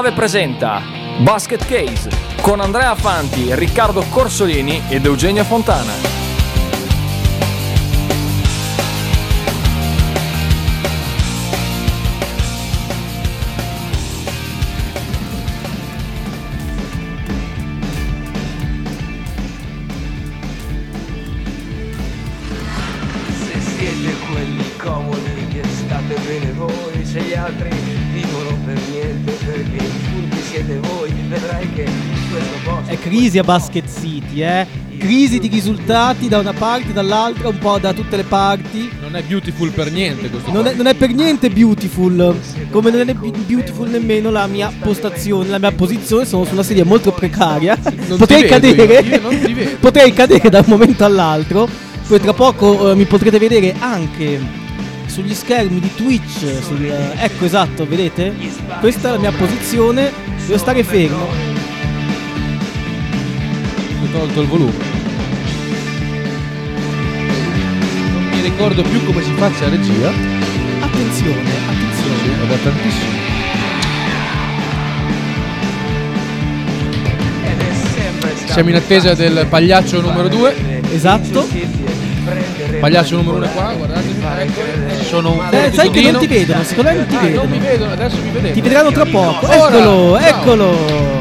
9 presenta Basket Case con Andrea Fanti, Riccardo Corsolini ed Eugenio Fontana. Crisi a Basket City, eh? Crisi di risultati da una parte, dall'altra, un po' da tutte le parti. Non è beautiful per niente questo. Non è, non è per niente beautiful, come non è beautiful nemmeno la mia postazione, la mia posizione, sono su una sedia molto precaria. Non potrei cadere, io, potrei cadere da un momento all'altro. Poi tra poco eh, mi potrete vedere anche sugli schermi di Twitch. sul- eh, ecco esatto, vedete? Questa è la mia posizione, devo stare fermo. Tolto il volume. Non mi ricordo più come si faccia a regia. Attenzione, attenzione. È da tantissimo. ed è sempre stato Siamo in attesa del pagliaccio numero 2. prendere Esatto. Pagliaccio numero 1 qua, guardate. Ecco, sono un Eh, sai che non ti vedono, secondo me non ti Ah, non mi vedono. vedono, adesso mi vedete. Ti vedranno tra poco. Ora, Eccolo, ciao. eccolo.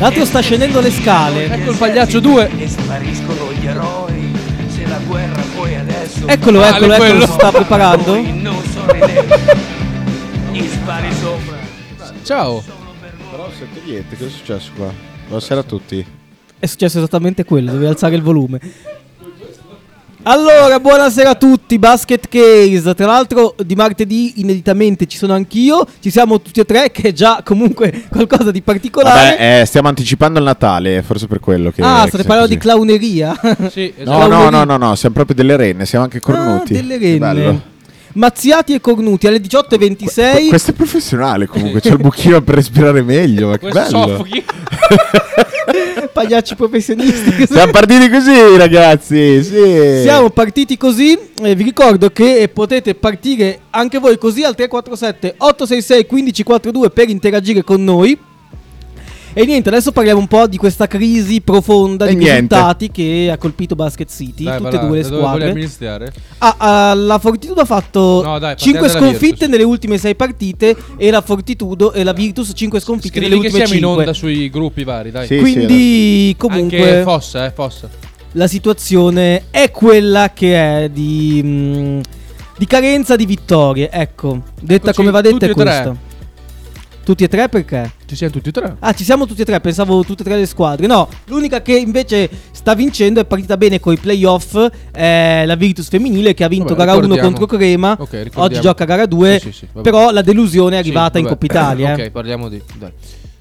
L'altro sta scendendo le scale. Ecco il pagliaccio 2. e spariscono gli eroi se la guerra poi adesso Eccolo, Vale eccolo, eccolo, si sta preparando. Gli spari sopra Ciao. Però sento niente, cosa è successo qua? Buonasera a tutti. È successo esattamente quello, devi alzare il volume. Allora, buonasera a tutti, Basket Case. Tra l'altro, di martedì ineditamente ci sono anch'io. Ci siamo tutti e tre, che è già comunque qualcosa di particolare. Vabbè, eh, stiamo anticipando il Natale, forse per quello che... ah, state parlando di clowneria. Sì, No, esatto. no, no, no, no, siamo proprio delle renne, siamo anche cornuti. Ah, delle Che bello. Mazziati e cornuti alle 18.26. Questo è professionale comunque, c'è il buchino per respirare meglio, ma che bello. soffochi. Pagliacci professionisti. Siamo partiti così ragazzi, sì. Siamo partiti così, eh, vi ricordo che potete partire anche voi così al 347 866 1542 per interagire con noi. E niente, adesso parliamo un po' di questa crisi profonda E di niente. risultati che ha colpito Basket City, Dai, tutte e due le squadre. Ah, ah, la Fortitudo ha fatto No, dai, 5 partiamo dalla sconfitte Virtus. nelle ultime 6 partite e la Fortitudo e la Virtus 5 sconfitte nelle Scrivi che ultime siamo in 5. onda sui gruppi vari, dai. Sì. Quindi comunque Anche Fossa, eh, Fossa. la situazione è quella che è di, mh, di carenza di vittorie. Ecco, detta Eccoci, come va detta è tre. questa. Tutti e tre perché? Ci siamo tutti e tre. Ah, ci siamo tutti e tre, pensavo tutte e tre le squadre. No, l'unica che invece sta vincendo è partita bene con i playoff è la Virtus femminile che ha vinto Vabbè, gara 1 ricordiamo. contro Crema. Ok, ricordiamo. Oggi gioca gara 2. Sì, sì, sì, vabbè. però la delusione è Sì, arrivata in. Coppa Italia. eh. ok, parliamo di. Dai.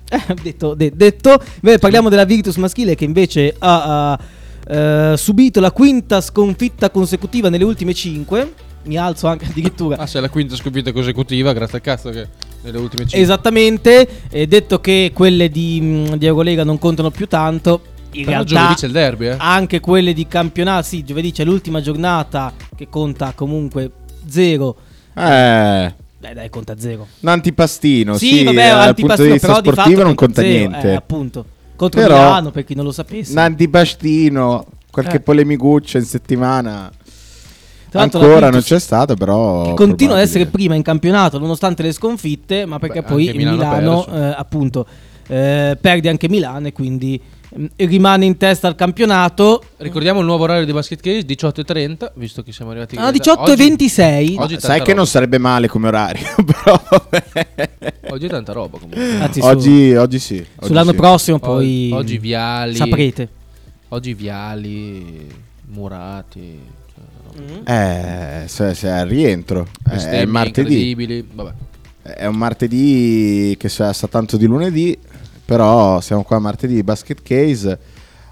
Eh, detto, de- detto. Beh, parliamo della Virtus maschile che invece ha, ha, eh, subito la quinta sconfitta consecutiva nelle ultime 5. Mi alzo anche addirittura. Ah, sei la quinta sconfitta consecutiva, grazie al cazzo che nelle ultime 5. Esattamente, e detto che quelle di, mh, di Eurolega non contano più tanto, in Però realtà giovedì c'è il derby, eh. anche quelle di campionato, sì, giovedì c'è l'ultima giornata che conta comunque 0. Eh, Dai, dai, conta 0. un antipastino, sì, Sì, vabbè, dal punto antipastino, di vista di sportivo fatto non conta zero, niente. eh, appunto. Contro Però- Milano, per chi non lo sapesse. Un antipastino, qualche Eh. polemiguccia in settimana. Ancora non c'è stato, però... che continua ad essere prima in campionato nonostante le sconfitte, ma perché Beh, poi Milano Milano, eh, appunto, eh, perde anche Milano e quindi mm, rimane in testa al campionato. Ricordiamo il nuovo orario di Basket Case 18.30, visto che siamo arrivati Ah, Oggi- 18 e 26. Oggi Sai che non sarebbe male come orario, però. Oggi è tanta roba comunque. Anzi, su- Oggi, oggi sì. oggi sull'anno sì. prossimo poi oggi Viali. saprete. Oggi Viali, Murati. Roba. Eh, se, se è al rientro. Eh, È il martedì. Vabbè. È un martedì che sa, sa tanto di lunedì, però siamo qua martedì Basket Case.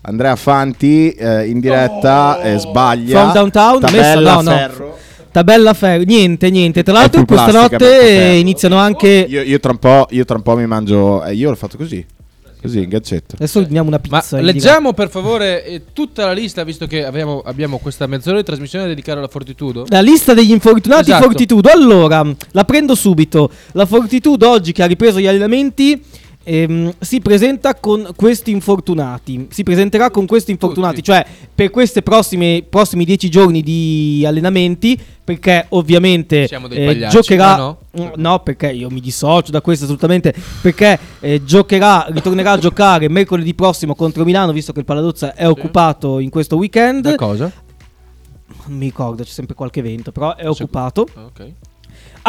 Andrea Fanti eh, in diretta eh, sbaglia. From downtown, Tabella messa- no, no. ferro. Tabella ferro, niente, niente. Tra l'altro questa notte iniziano anche Io, io tra un po', io tra un po' mi mangio. eh, io l'ho fatto così. Così, in gaccetto. Adesso ordiniamo una Ma pizza. in leggiamo per favore eh, tutta la lista, visto che abbiamo, abbiamo questa mezz'ora di trasmissione da dedicare alla Fortitudo. La lista degli infortunati Esatto. Fortitudo. Allora, la prendo subito. La Fortitudo oggi che ha ripreso gli allenamenti ehm, si presenta con questi infortunati. Si presenterà con questi infortunati, Tutti. cioè per questi prossimi 10 giorni di allenamenti, perché ovviamente eh, giocherà... ah, no? Mm, No, perché io mi dissocio da questo assolutamente. Perché eh, giocherà, ritornerà a giocare mercoledì prossimo contro Milano, visto che il Paladozza è occupato in questo weekend. Da cosa? Non mi ricordo, c'è sempre qualche evento, però è occupato. Ok.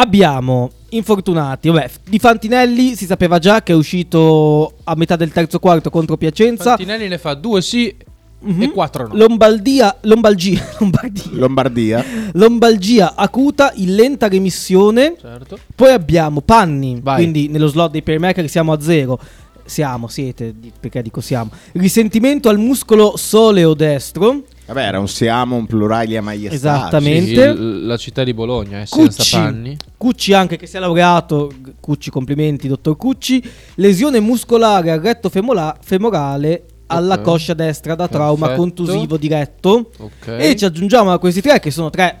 Abbiamo infortunati. Vabbè, di Fantinelli si sapeva già che è uscito a metà del terzo quarto contro Piacenza. Fantinelli ne fa due sì Mhm. e quattro no. Lombaldia, Lombalgia, Lombardia, Lombardia. Lombalgia acuta in lenta remissione. certo. Poi abbiamo Panni, Vai. quindi nello slot dei playmaker siamo a zero. Siamo, siete, perché dico siamo. Risentimento al muscolo soleo destro. Vabbè, era un siamo, un pluralia maiestatis. Esattamente. Sì, la città di Bologna, eh, senza Cucci. panni. Cucci anche che si è laureato, Cucci complimenti dottor Cucci, lesione muscolare al retto femola- femorale alla Ok. coscia destra da trauma Perfetto. contusivo diretto Ok. e ci aggiungiamo a questi tre che sono tre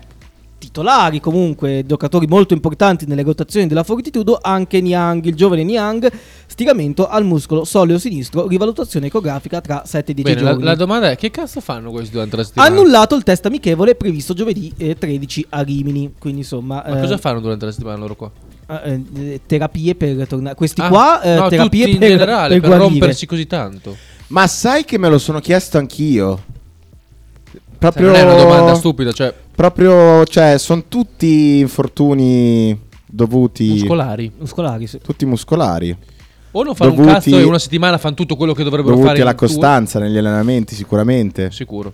titolari comunque, giocatori molto importanti nelle rotazioni della Fortitudo, anche Niang, il giovane Niang, stiramento al muscolo soleo sinistro, rivalutazione ecografica tra 7 e 10 Bene, la, giorni. la domanda è che cazzo fanno questi durante la settimana? Annullato il test amichevole previsto giovedì eh, 13 a Rimini, quindi insomma... Ma eh, cosa fanno durante la settimana loro qua? eh, eh, terapie per tornare. Questi Ah, qua, eh, no, terapie tutti in per, generale, per per, rompersi così tanto. Ma sai che me lo sono chiesto anch'io? Cioè, Proprio... non è una domanda stupida, cioè Proprio, cioè, sono tutti infortuni dovuti... muscolari. Muscolari, sì. Tutti muscolari. O non fanno un Dovuti- cazzo e una settimana fanno tutto quello che dovrebbero Dovuti fare alla in due- costanza negli allenamenti, sicuramente. Sicuro.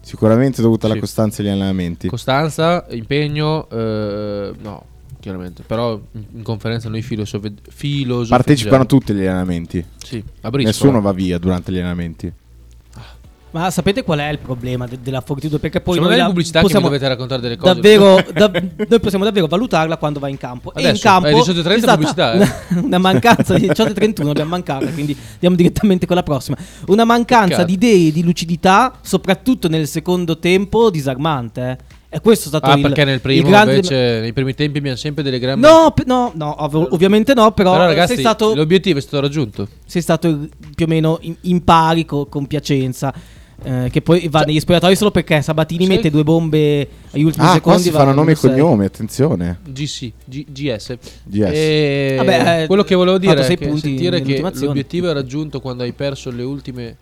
Sicuramente dovuta alla Sì. costanza negli allenamenti. Costanza, impegno, eh, no, chiaramente. Però in, conferenza noi filosofi- filosofeggiamo. Partecipano tutti agli allenamenti. Sì, a. Nessuno va via durante gli allenamenti. Ma sapete qual è il problema de- della Fortitudo? Perché poi Secondo noi me la- pubblicità che possiamo dovete raccontare delle cose. davvero, da- noi possiamo davvero valutarla quando va in campo. e in Adesso, campo è 18:30 c'è stata pubblicità, eh. una, una mancanza di 18.31 abbiamo mancata, quindi andiamo direttamente con la prossima. Una mancanza Peccato. di idee di lucidità, soprattutto nel secondo tempo, disarmante. eh. E questo è stato Ah, il, perché nel primo grande- invece nei primi tempi abbiamo sempre delle grandi No, no, no, ov- ovviamente no, però, Però ragazzi, sei stato l'obiettivo è stato raggiunto. sei stato più o meno in, in pari co- con Piacenza. Eh, che poi va negli spogliatoi solo perché Sabatini Sai- mette due bombe agli ultimi Ah, secondi. si va fanno nomi e sei. cognomi, attenzione. GC, G- GS. GS. E Vabbè, eh, quello che volevo dire è sei che, sentire che l'obiettivo è raggiunto quando hai perso le ultime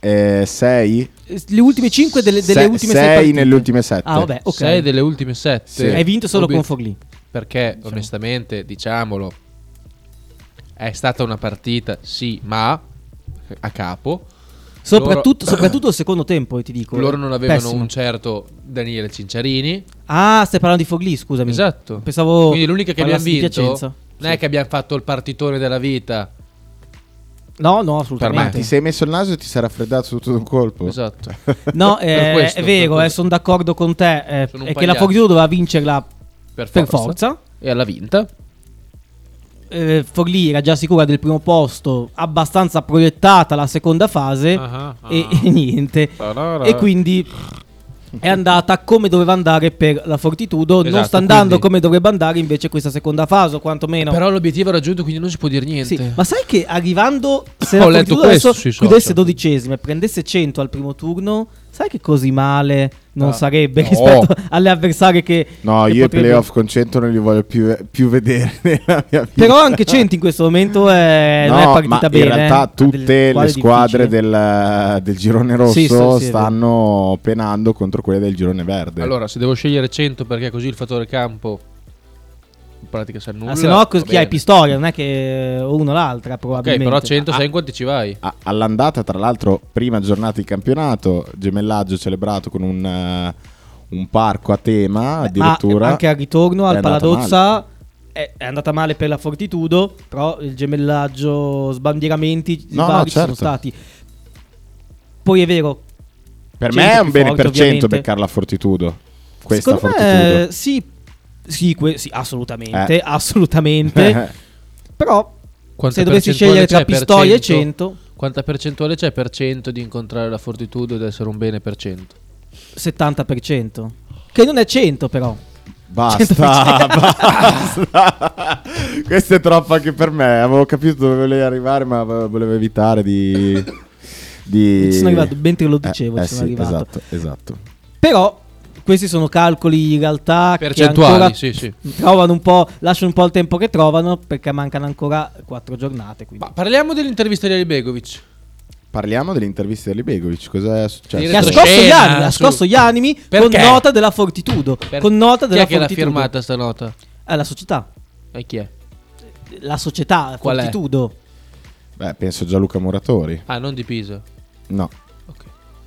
Eh, sei? Eh, Le ultime 5 delle, delle Se- ultime sei 6 partite. nelle ultime sette. Ah, vabbè, ok. 6 delle ultime 7. Sì. Hai vinto solo con Forlì. Perché onestamente, diciamolo, è stata una partita, sì, ma a capo. Soprattutto, soprattutto il secondo tempo, ti dico. Loro non avevano Pessimo. un certo Daniele Cinciarini. Ah, stai parlando di Forlì, scusami. Esatto. Pensavo Quindi l'unica che abbiamo vinto Piacenza. non è che abbiamo fatto il partitone della vita. No, no, Per me. assolutamente. Ti sei messo il naso e ti sei raffreddato tutto d'un colpo. Esatto. No, Per eh, questo, è per vero, eh, sono d'accordo con te. eh, è che la pagliaccio. Forlì doveva vincerla Per per forza. forza. E alla vinta. Eh, Forlì era già sicura del primo posto, abbastanza proiettata la seconda fase Ah, ah, e, e niente. Tarara. E quindi è andata come doveva andare per la Fortitudo, non Esatto, sta andando quindi- come dovrebbe andare invece questa seconda fase, o quantomeno. Però l'obiettivo è raggiunto, quindi non si può dire niente. Sì, ma sai che arrivando se Ho la Fortitudo adesso chiudesse dodicesima e prendesse 100 al primo turno, sai che così male non Ah, sarebbe no. rispetto alle avversarie che No, che io i potrebbe- playoff con 100 non li voglio più, più vedere nella mia vita. Però anche 100 in questo momento è, non è No, partita ma bene. in realtà eh. Tutte le squadre del, del girone rosso Sì, sì, sì, stanno penando contro quelle del girone verde. Allora, se devo scegliere 100 perché così il fattore campo in pratica si annulla. Ah, se no, chi hai. Pistoria, non è che uno o l'altra, Ok, probabilmente. però 100 Ah. in quanti ci vai? A- all'andata, tra l'altro, prima giornata di campionato, gemellaggio celebrato con un, eh, un parco a tema, addirittura. Ma anche al ritorno al Paladozza è, è andata male per la Fortitudo, però il gemellaggio, sbandieramenti No, vari no, ci sono certo. stati. Poi è vero, Per me è un bene per cento ovviamente. beccarla a Fortitudo. Questa secondo Fortitudo. me sì, sì, que- sì, assolutamente, Eh. assolutamente. Però Quanta Se dovessi scegliere tra Pistoia e 100? 100, Quanta percentuale c'è per 100 di incontrare la fortitudo ed essere un bene per 100? 70%. Che non è 100 però. Basta, basta. Questo è troppo anche per me. Avevo capito dove volevi arrivare, ma volevo evitare di. di... Ci sono arrivato, mentre lo Eh, dicevo, eh, ci sono sì, arrivato. Esatto, esatto. Però questi sono calcoli in realtà che Percentuali, sì, sì. trovano un po', lasciano un po' il tempo che trovano perché mancano ancora quattro giornate. Quindi. Ma parliamo dell'intervista di Ali Begovic. Parliamo dell'intervista di Begovic. Cosa è successo? Che ha scosso gli animi, ha scosso gli animi con nota della Fortitudo. Per- Con nota Chi della è che l'ha Fortitudo. firmata sta nota? Eh, la società. E chi è? La società, Qual è? Fortitudo. Beh, penso Gianluca Muratori. Ah, non di Pisa. No.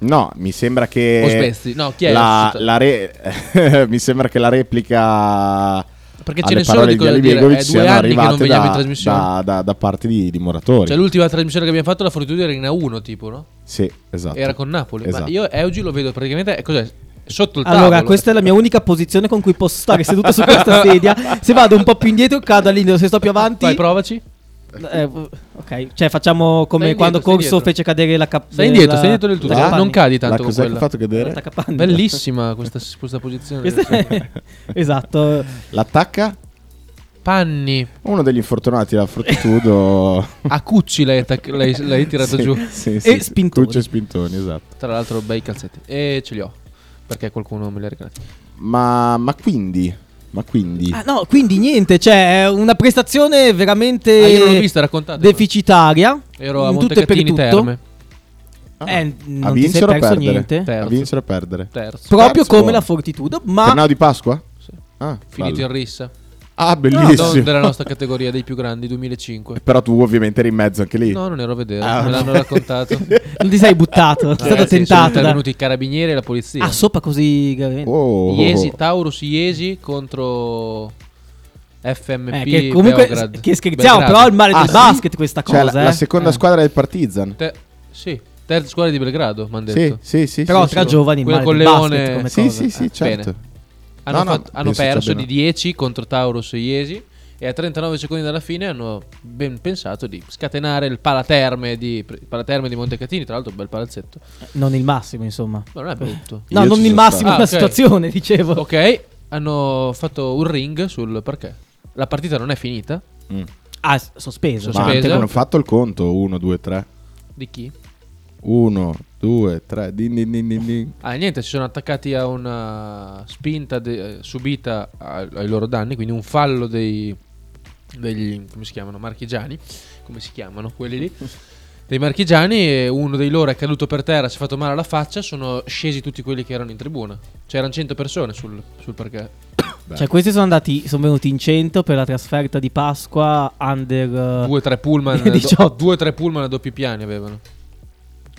No, mi sembra che. O. No, chi è La, la re- mi sembra che la replica. Perché ce ne sono di di cose da dire. È due anni che non veniamo in da, trasmissione. da, da- da parte di, di Muratori. Cioè, l'ultima trasmissione che abbiamo fatto, la Fortitudo era in A1, tipo, no? Sì, esatto. Era con Napoli. Esatto. Ma io Eugi lo vedo praticamente. è Cos'è? Sotto il Allora, tavolo. questa è la mia unica posizione con cui posso stare seduto su questa sedia. Se vado un po' più indietro, cado all'indietro. Se sto più avanti. Vai, provaci. Eh, ok, cioè facciamo come Stai quando indietro, stai Corso fece cadere la cap- Stai indietro, la- stai indietro del tutto. la Ah. Non cadi La tanto con cos'è che quella. fatto cadere? La. Bellissima questa, questa posizione. Questa è- esatto. L'attacca? Panni. Uno degli infortunati della Fortitudo. A Cucci l'hai, attac- l'hai- l'hai tirato Sì, giù. sì, E sì. Spintoni. Cuccio e Spintoni, esatto. Tra l'altro, bei calzetti. E ce li ho. Perché qualcuno me li ha regalati. Ma, ma quindi? Ma quindi? Ah, no, quindi niente, cioè è una prestazione veramente Ah, io non l'ho vista, raccontate. deficitaria. Ero a in tutto e per Montecatini tutto. Terme. Ah, Eh, a vincere o perdere? niente. Terzo. A vincere o perdere? Terzo. Proprio Terzo, come la Fortitudo, ma Torneo di Pasqua? Sì. Ah, Finito in rissa. Ah, No, bellissimo. della nostra categoria dei più grandi, 2005. Però tu ovviamente eri in mezzo anche lì. No, non ero a vedere, Ah, me no. l'hanno raccontato. non ti sei buttato, sei stato Eh, sì, Sono tentato. Da... i carabinieri e la polizia. Ah, sopra così gravemente. Oh. Iesi, Taurus Iesi contro FMP Eh, che comunque Beograd. che scherziamo, Belgrado. però è il male Ah, del sì? basket questa Cioè, cosa, la, eh. la seconda Eh. squadra del Partizan. Te- sì, terza squadra di Belgrado, mi hanno Sì, detto. sì, sì. Però sì, tra sì. giovani Quella male con del Leone- basket come Sì, cosa. sì, sì, Eh. certo. Hanno, No, no, fatto- hanno perso di bene. 10 contro Taurus e Iesi e a 39 secondi dalla fine hanno ben pensato di scatenare il palaterme di, il palaterme di Montecatini, tra l'altro un bel palazzetto. Non il massimo, insomma. Ma non è brutto. No, Io non il massimo della Ah, ok. situazione, dicevo. Ok, hanno fatto un ring sul perché. La partita non è finita. Mm. Ah, sospeso. Ma Sospesa. anche hanno fatto il conto. 1, 2, 3. Di chi? 1, 2, 3. Din, din, din, din, din. Ah, niente, si sono attaccati a una spinta de- subita a- ai loro danni, quindi un fallo dei degli come si chiamano? Marchigiani, come si chiamano quelli lì? Dei marchigiani e uno dei loro è caduto per terra, si è fatto male alla faccia, sono scesi tutti quelli che erano in tribuna. C'erano 100 persone sul, sul perché. Cioè, questi sono andati, sono venuti in 100 per la trasferta di Pasqua under eh, Due o tre pullman, 18. do- due o tre pullman a doppi piani avevano.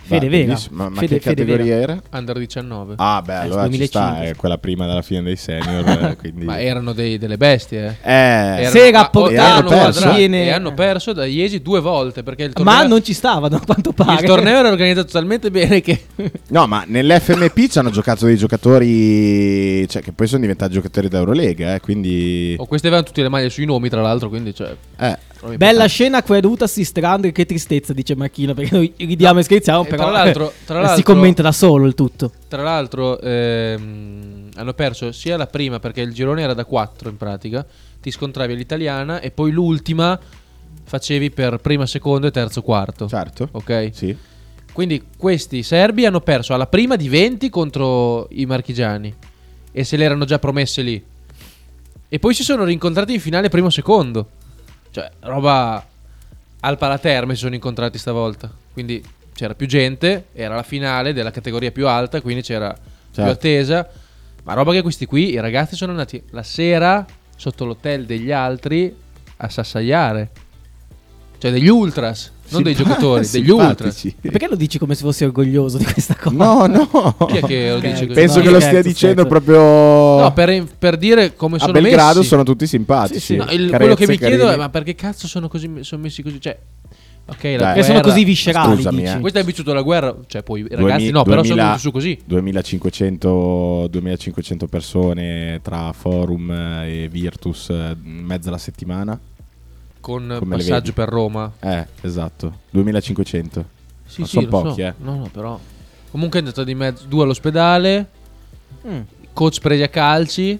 Fede Beh, vera. bellissimo. Ma, ma Fede- che fede categoria era? Under 19. Ah, beh, allora ci 2005. sta. È quella prima della fine dei senior. eh, quindi... Ma erano dei- delle bestie, eh. Eh, Erano- Se era ah, oh, portato e hanno perso da Iesi due volte perché il torneo, Ma non ci stavano, a quanto pare. il torneo era organizzato talmente bene che No, ma nell'FMP ci hanno giocato dei giocatori. Cioè, che poi sono diventati giocatori d'Eurolega. Eh, quindi. oh, queste avevano tutte le maglie sui nomi, tra l'altro, quindi cioè Eh, Bella scena a cui è dovuto assistere Andre, che tristezza, dice Marchino, perché noi ridiamo e scherziamo, E però tra l'altro- tra eh, si l'altro- commenta da solo il tutto. Tra l'altro ehm, hanno perso sia la prima perché il girone era da 4 in pratica, ti scontravi all'italiana e poi l'ultima facevi per prima, secondo e terzo, quarto. certo. Ok? Sì. Quindi questi serbi hanno perso alla prima di 20 contro i marchigiani e se le erano già promesse lì. E poi si sono rincontrati in finale primo secondo. Cioè, roba al Palaterme si sono incontrati stavolta. Quindi c'era più gente, era la finale della categoria più alta, quindi c'era più Certo. attesa. Ma roba che questi qui, i ragazzi sono andati la sera sotto l'hotel degli altri a sassaiare. Cioè degli ultras, non dei giocatori, degli simpatici. E perché lo dici come se fossi orgoglioso di questa cosa? No, no. Chi è che lo Ok, dice così? Penso No, che lo scherzo, stia dicendo scherzo. proprio. No, per, per dire come a sono Belgrado messi. sono tutti simpatici. Sì, sì. No, il- Carezze, quello che mi chiedo è: ma perché cazzo sono, così, sono messi così? Cioè, ok, la Dai. guerra. Che sono così viscerali, Scusami, dici. eh. Questo hai vissuto la guerra, cioè poi ragazzi Duemi- no, però sono 2000 venuti su così. 2500, 2500 persone tra forum eh, e Virtus eh, in mezzo alla settimana. Come passaggio per Roma. Eh, esatto. 2500. Sì, Ma sì, son lo pochi, so. eh. No, no, però. Comunque è andato di mezzo, due all'ospedale, Mm. coach presi a calci,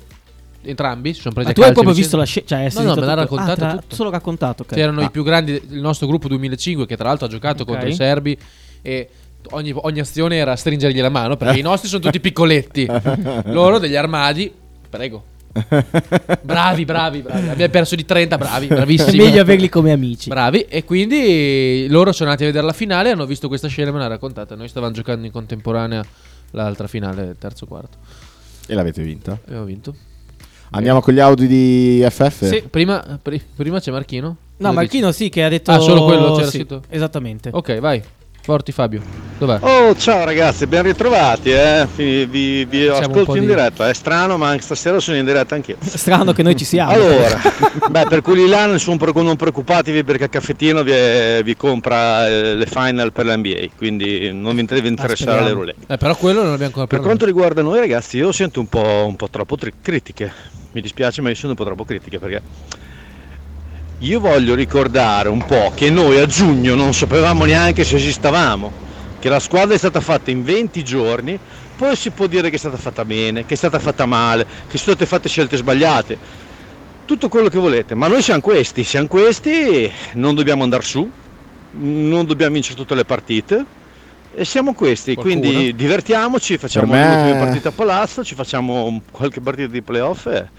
entrambi si sono presi Ma a tu hai calci. proprio visto la scena? Cioè, No, no, me l'ha raccontato Ah, te l'ha- tutto. solo raccontato, ok. C'erano Ah. i più grandi del nostro gruppo 2005 che tra l'altro ha giocato Ok. contro i serbi e ogni, ogni azione era stringergli la mano perché i nostri sono tutti piccoletti. Loro degli armadi, prego. Bravi, bravi, bravi. Abbiamo perso di 30, bravi, È bravissimi. meglio averli come amici. Bravi, e quindi loro sono andati a vedere la finale, hanno visto questa scena e me l'ha raccontata. Noi stavamo giocando in contemporanea l'altra finale, terzo quarto, E l'avete vinta. e abbiamo vinto. Andiamo con gli Audi di FF? Sì, prima, pri- prima c'è Marchino. No, Marchino sì, che ha detto... Ah, solo quello c'era sì, scritto? Esattamente. dici? Ok, vai. Forti Fabio. Dov'è? Oh, ciao ragazzi, ben ritrovati. Eh. Vi, vi- vi ascolto in di- diretta. È strano, ma anche stasera sono in diretta anch'io. Strano che noi ci siamo. Allora, beh, per quelli là nessun pre- non preoccupatevi perché Caffettino vi, vi compra eh, le final per l'NBA, quindi non vi deve interessare speriamo. le roulette. Eh, però quello non l'abbiamo ancora Per parlato. quanto riguarda noi ragazzi, io sento un po', un po' troppo tri- critiche. Mi dispiace, ma io sono un po' troppo critiche perché io voglio ricordare un po' che noi a giugno non sapevamo neanche se esistevamo, che la squadra è stata fatta in 20 giorni, poi si può dire che è stata fatta bene, che è stata fatta male, che sono state fatte scelte sbagliate. Tutto quello che volete, ma noi siamo questi, siamo questi, non dobbiamo andare su, non dobbiamo vincere tutte le partite e siamo questi, Qualcuno? quindi divertiamoci, facciamo me- le ultime partite a palazzo, ci facciamo qualche partita di playoff e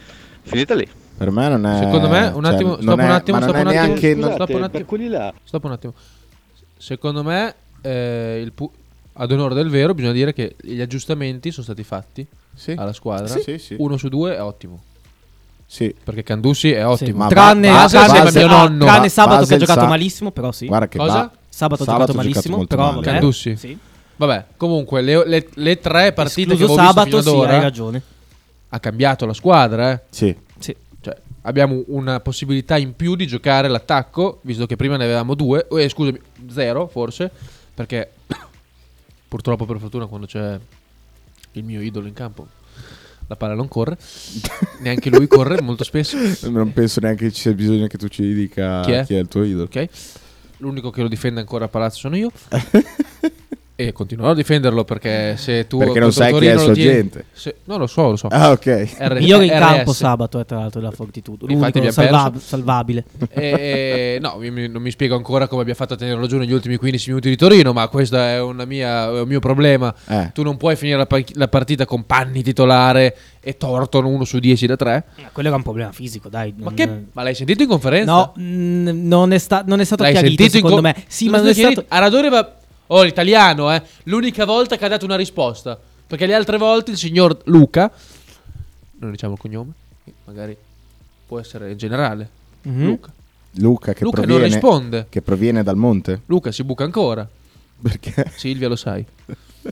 finita lì. Per me non è. Secondo me, un cioè, attimo, non stop un è- attimo, ma stop non un è attimo. neanche- Scusate, stop un attimo. per quelli là Stop un attimo. Secondo me, eh, il pu- ad onore del vero, bisogna dire che gli aggiustamenti sono stati fatti Sì. alla squadra. Sì, sì. Uno su due è ottimo. Sì. Perché Candussi è Sì. ottimo. Tranne, Ba- Basel tranne- sembra mio nonno. tranne Ba- sabato che ha giocato sa- malissimo, però sì. Guarda che Cosa? Ba- Sabato ha Sabato giocato ha malissimo, molto però male. vabbè. Candussi. Sì. Vabbè, comunque, le, le- le tre partite Escluso che abbiamo sabato, visto sì, fino ad hai ora ragione. ha cambiato la squadra. Eh. Sì. Abbiamo una possibilità in più di giocare l'attacco, visto che prima ne avevamo due, eh, scusami, zero forse, perché purtroppo per fortuna quando c'è il mio idolo in campo la palla non corre, neanche lui corre molto spesso, Non penso neanche ci sia bisogno che tu ci dica Chi è? il tuo idolo. ok? L'unico che lo difende ancora a palazzo sono io. E continuerò a difenderlo perché se tu Perché non sai chi è il lo suo agente. se- no, lo so, lo so. Ah, ok. R- Migliore in RS. campo sabato, è tra l'altro, della Fortitudo. Infatti L'unico salvab- salvabile. E- no, io mi- non mi spiego ancora come abbia fatto a tenerlo giù negli ultimi 15 minuti di Torino, ma questo è, una mia- è un mio problema. Eh. Tu non puoi finire la, pa- la partita con Panni titolare e Torton 1 su 10 da 3. Eh, Quello era un problema fisico, dai. Ma, non- che, ma l'hai sentito in conferenza? No, mm, non, è sta- non è stato l'hai chiarito secondo co- me. Sì, Non ma non è stato... Aradore va... Oh, l'italiano, eh. L'unica volta che ha dato una risposta. Perché le altre volte il signor Luca, non diciamo il cognome, magari può essere in generale. Mhm. Luca. Luca che Luca non proviene risponde. che proviene dal monte? Luca si buca ancora. Perché? Silvia lo sai.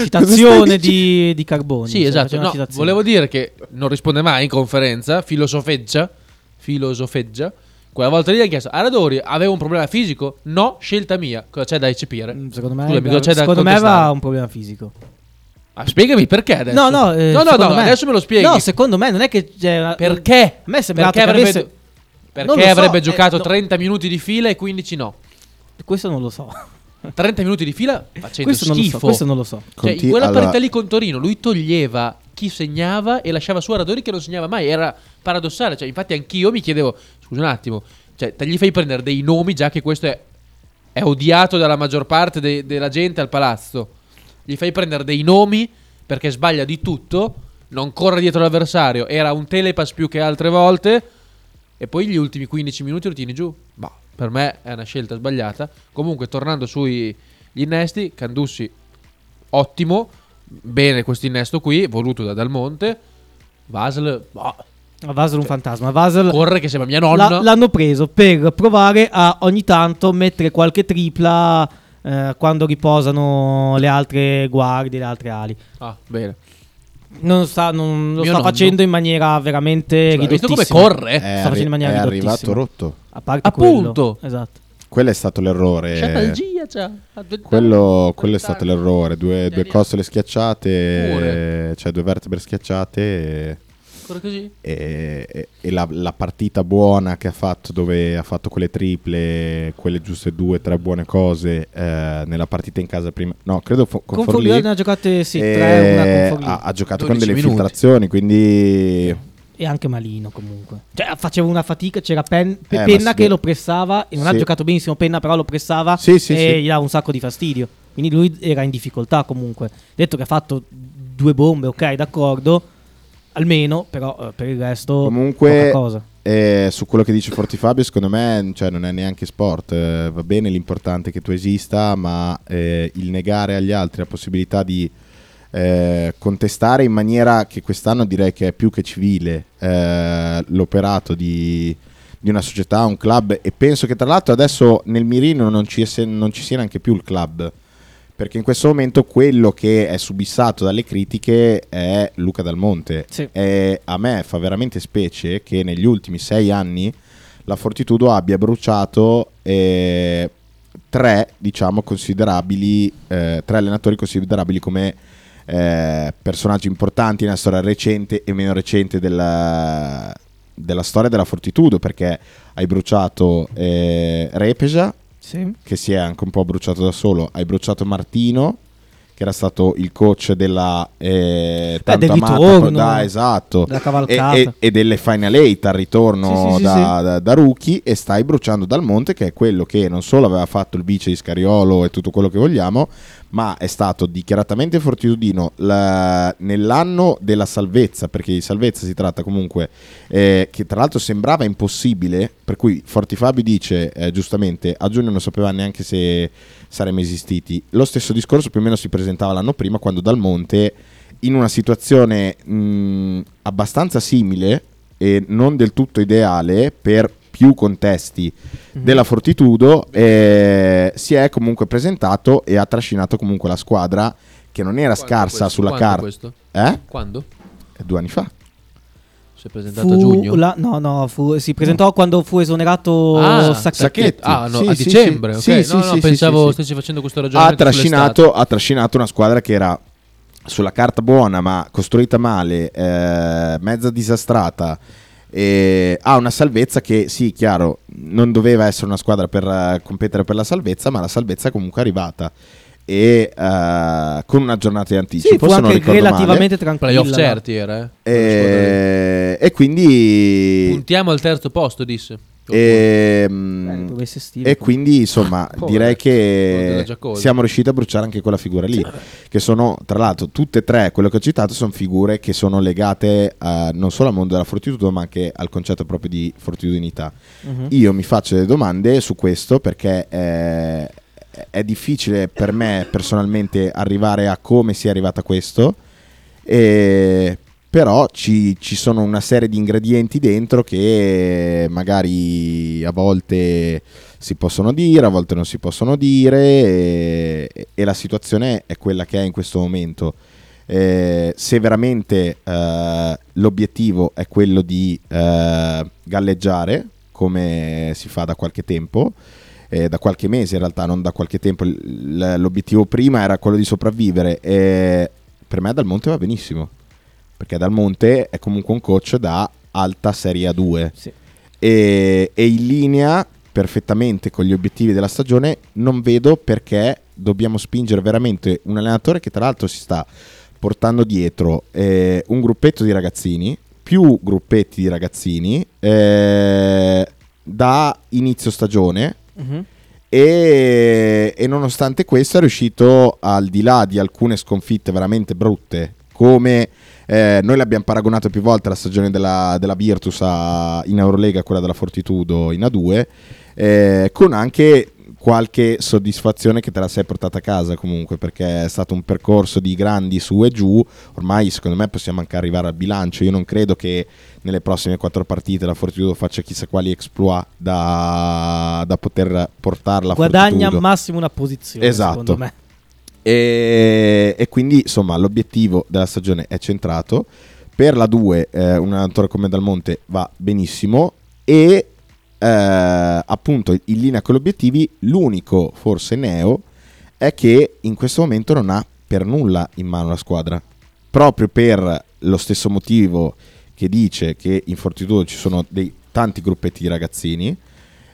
Citazione di, di Carboni. Sì, esatto. No, volevo dire che non risponde mai in conferenza, filosofeggia, filosofeggia. Quella volta lì ha chiesto, Aradori aveva un problema fisico? No, scelta mia. Cosa c'è da eccepire? Mm, Secondo me, Scusami, cosa c'è da secondo me contestare? aveva un problema fisico. Ah, spiegami perché adesso. No, no, eh, no, no, secondo no, me- adesso me lo spieghi. No, secondo me non è che c'è una- perché? A me è sembrato perché che avrebbe, avesse- perché Non lo so, avrebbe eh, giocato no. 30 minuti di fila e 15 no. Questo non lo so. 30 minuti di fila facendo Questo non lo schifo. so. Questo non lo so. Cioè, Conti- in quella allora- partita lì con Torino, lui toglieva chi segnava e lasciava su Aradori che non segnava mai. Era paradossale. Cioè, infatti, anch'io mi chiedevo: scusa un attimo, cioè, te gli fai prendere dei nomi, già che questo è, è odiato dalla maggior parte de- della gente al palazzo. Gli fai prendere dei nomi perché sbaglia di tutto, non corre dietro l'avversario. Era un telepass più che altre volte. E poi gli ultimi 15 minuti lo tieni giù. Ma per me è una scelta sbagliata. Comunque, tornando sugli innesti, Candussi ottimo. Bene questo innesto qui, voluto da Dal Monte. Vasel, boh, A Vasel un fantasma. Vasel corre che sembra mia nonna. la- l'hanno preso per provare a ogni tanto mettere qualche tripla eh, quando riposano le altre guardie, le altre ali. Ah, bene. Non sta, non lo Mio sta nonno. facendo in maniera veramente Hai visto ridottissima. come corre? È, sta arri- facendo in maniera è arrivato ridottissima. rotto. A parte Appunto. quello. Esatto. Quello è stato l'errore. Quello, quello è stato l'errore. Due, due costole schiacciate, Pure. cioè due vertebre schiacciate. e? E, e- e la, la partita buona che ha fatto dove ha fatto quelle triple quelle giuste due tre buone cose eh, nella partita in casa prima no credo fo- con, Con Forlì, Forlì ne ha giocate sì, eh, tre, una con Forlì. ha, ha giocato con 12 delle minuti. infiltrazioni quindi E anche Malino comunque. Cioè faceva una fatica, c'era Pen- Eh, ma Penna sì. che lo pressava e non ha Sì. giocato benissimo Penna però lo pressava Sì, sì, e sì. gli dava un sacco di fastidio. Quindi lui era in difficoltà comunque. Detto che ha fatto due bombe, ok, d'accordo, almeno, però eh, per il resto Comunque, eh, su quello che dice Forti Fabio, secondo me cioè, non è neanche sport. eh, va bene l'importante è che tu esista, ma eh, il negare agli altri la possibilità di eh, contestare in maniera che quest'anno direi che è più che civile l'operato di, di una società, un club. E penso che tra l'altro adesso nel mirino non ci, non ci sia neanche più il club. Perché in questo momento quello che è subissato dalle critiche è Luca Dal Monte. Sì. E a me fa veramente specie che negli ultimi sei anni la Fortitudo abbia bruciato eh, tre, diciamo, considerabili, eh, tre allenatori considerabili come eh, personaggi importanti nella storia recente e meno recente della, della storia della Fortitudo. Perché hai bruciato eh, Repesa, Sì. che si è anche un po' bruciato da solo. Hai bruciato Martino, che era stato il coach della eh, Beh, del tanto amata ritorno, da, esatto, e, e- e delle Final 8 al ritorno sì, sì, da, sì. da- da rookie e stai bruciando Dal Monte che è quello che non solo aveva fatto il vice di Scariolo e tutto quello che vogliamo ma è stato dichiaratamente fortitudino la- nell'anno della salvezza perché di salvezza si tratta comunque eh, che tra l'altro sembrava impossibile per cui Forti Fabio dice eh, giustamente a giugno non sapeva neanche se saremmo esistiti lo stesso discorso più o meno si presentava l'anno prima quando Dal Monte in una situazione mh, abbastanza simile e non del tutto ideale per più contesti Mhm. della Fortitudo eh, si è comunque presentato e ha trascinato comunque la squadra che non era Quando scarsa questo? sulla carta eh? Quando? due anni fa Si è presentato a giugno? la- no, no, fu- si presentò quando fu esonerato Ah, Sacchetti. Sacchetti. Ah, no, Sì, a dicembre, sì. ok. Sì, no, no, sì, pensavo sì, sì. stessi facendo questo ha ragionamento trascinato, ha trascinato una squadra che era sulla carta buona ma costruita male, eh, mezza disastrata. E ha una salvezza che sì, chiaro, non doveva essere una squadra per eh, competere per la salvezza, ma la salvezza è comunque arrivata. E eh, con una giornata di anticipo, Sì, fu anche relativamente Playoff tranquilla. certi era, eh. male. E, e quindi Puntiamo al terzo posto, disse. Ehm, Eh, dovesse stile, e quindi insomma Povero, direi che siamo riusciti a bruciare anche quella figura lì che sono tra l'altro tutte e tre quello che ho citato sono figure che sono legate a- non solo al mondo della fortitudo ma anche al concetto proprio di fortitudinità Mhm. io mi faccio delle domande su questo perché eh, è difficile per me personalmente arrivare a come sia arrivata a questo e però ci, ci sono una serie di ingredienti dentro che magari a volte si possono dire, a volte non si possono dire e, e la situazione è quella che è in questo momento. Eh, se veramente eh, l'obiettivo è quello di eh, galleggiare, come si fa da qualche tempo, eh, da qualche mese in realtà, non da qualche tempo, l- l'obiettivo prima era quello di sopravvivere e per me Dal Monte va benissimo, perché Dal Monte è comunque un coach da alta Serie A2 Sì. e, e in linea perfettamente con gli obiettivi della stagione, non vedo perché dobbiamo spingere veramente un allenatore che tra l'altro si sta portando dietro eh, un gruppetto di ragazzini, più gruppetti di ragazzini, eh, da inizio stagione Mhm. e, e nonostante questo è riuscito al di là di alcune sconfitte veramente brutte come eh, noi l'abbiamo paragonato più volte alla stagione della, della Virtus a- in Eurolega quella della Fortitudo in A2 eh, con anche qualche soddisfazione che te la sei portata a casa comunque perché è stato un percorso di grandi su e giù ormai secondo me possiamo anche arrivare al bilancio io non credo che nelle prossime quattro partite la Fortitudo faccia chissà quali exploit da, da poter portarla a Guadagna Fortitudo. massimo una posizione, Esatto. secondo me. E, e quindi insomma l'obiettivo della stagione è centrato. Per la 2 eh, un allenatore come Dal Monte va benissimo e eh, appunto in linea con gli obiettivi l'unico forse neo è che in questo momento non ha per nulla in mano la squadra. Proprio per lo stesso motivo che dice che in Fortitudo ci sono dei tanti gruppetti di ragazzini.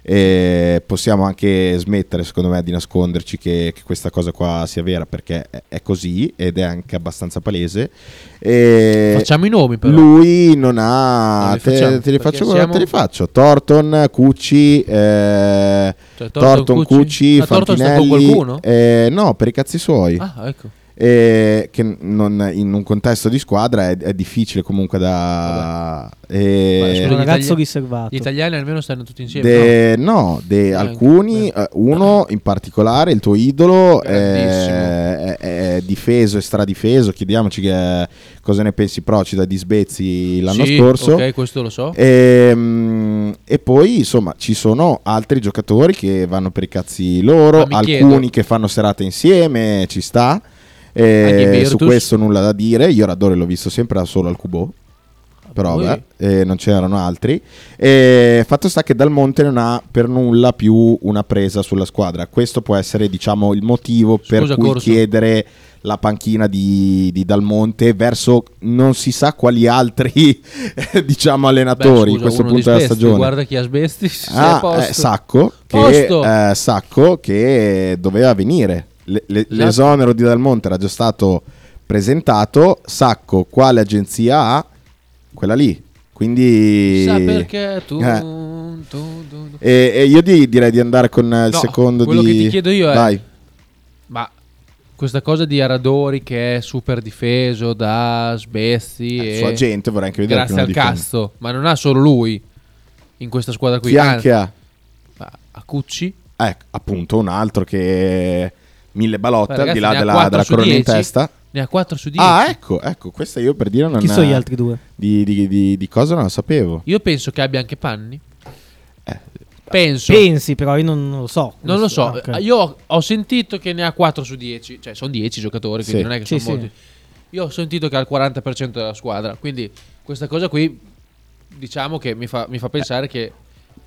E possiamo anche smettere, secondo me, di nasconderci che, che questa cosa qua sia vera perché è, così ed è anche abbastanza palese. E Facciamo i nomi però. lui non ha. Non te, te li faccio, siamo- te li faccio. Thornton, Cucci, eh, Cioè, Thornton, Cucci, Ah, Thornton sta con Fantinelli. qualcuno? eh, no, per i cazzi suoi. Ah, ecco. Eh, che non- in un contesto di squadra è, è difficile comunque da. eh, un gli ragazzo riservato. Gli italiani almeno stanno tutti insieme. de- no, de- Eh, alcuni, eh. eh, uno in particolare, il tuo idolo, Grandissimo. è, è- è difeso e stradifeso. Chiediamoci che- cosa ne pensi Procida di Sbezzi l'anno Sì, scorso. Ok, questo lo so. Ehm, E, poi insomma ci sono altri giocatori che vanno per i cazzi loro, alcuni chiedo- che fanno serate insieme, ci sta. Eh, su questo nulla da dire. Io Radore l'ho visto sempre da solo al Cubo. Però vabbè, eh, non c'erano altri. E fatto sta che Dal Monte non ha per nulla più una presa sulla squadra. Questo può essere, diciamo, il motivo per Scusa, cui Corso. chiedere la panchina di, di Dal Monte verso non si sa quali altri diciamo Beh, allenatori in scusa, questo punto della stagione. Guarda chi ha sbesti. Ah, eh, Sacco, che, eh, Sacco che doveva venire. Le- le-. L'esonero di Dal Monte era già stato presentato. Sacco, quale agenzia ha? Quella lì. Quindi... Sa perché tu, Eh. tu, tu, tu. E, e io di- direi di andare con il No, secondo quello di... che ti chiedo io è- Vai. Ma questa cosa di Aradori che è super difeso da Sbezzi Eh, e sua gente vorrei anche vedere grazie al difende. cazzo, ma non ha solo lui in questa squadra qui. Chi anche ha? ma a Cucci Ecco, appunto, un altro che... Mille balotte, Beh, al di là della, 4 della corona in 10. testa. ne ha 4 su 10. Ah, ecco, ecco, questa io per dire non... Chi sono gli altri due? Di, di, di, di cosa non lo sapevo. Io penso che abbia anche Panni. Eh, Penso. Pensi, però io non, non lo so. non lo so, Ah, ok. io ho, ho sentito che ne ha 4 su 10, cioè sono 10 giocatori, quindi Sì. non è che Sì, sono sì. molti. Io ho sentito che ha il 40% della squadra, quindi questa cosa qui diciamo che mi fa, mi fa pensare che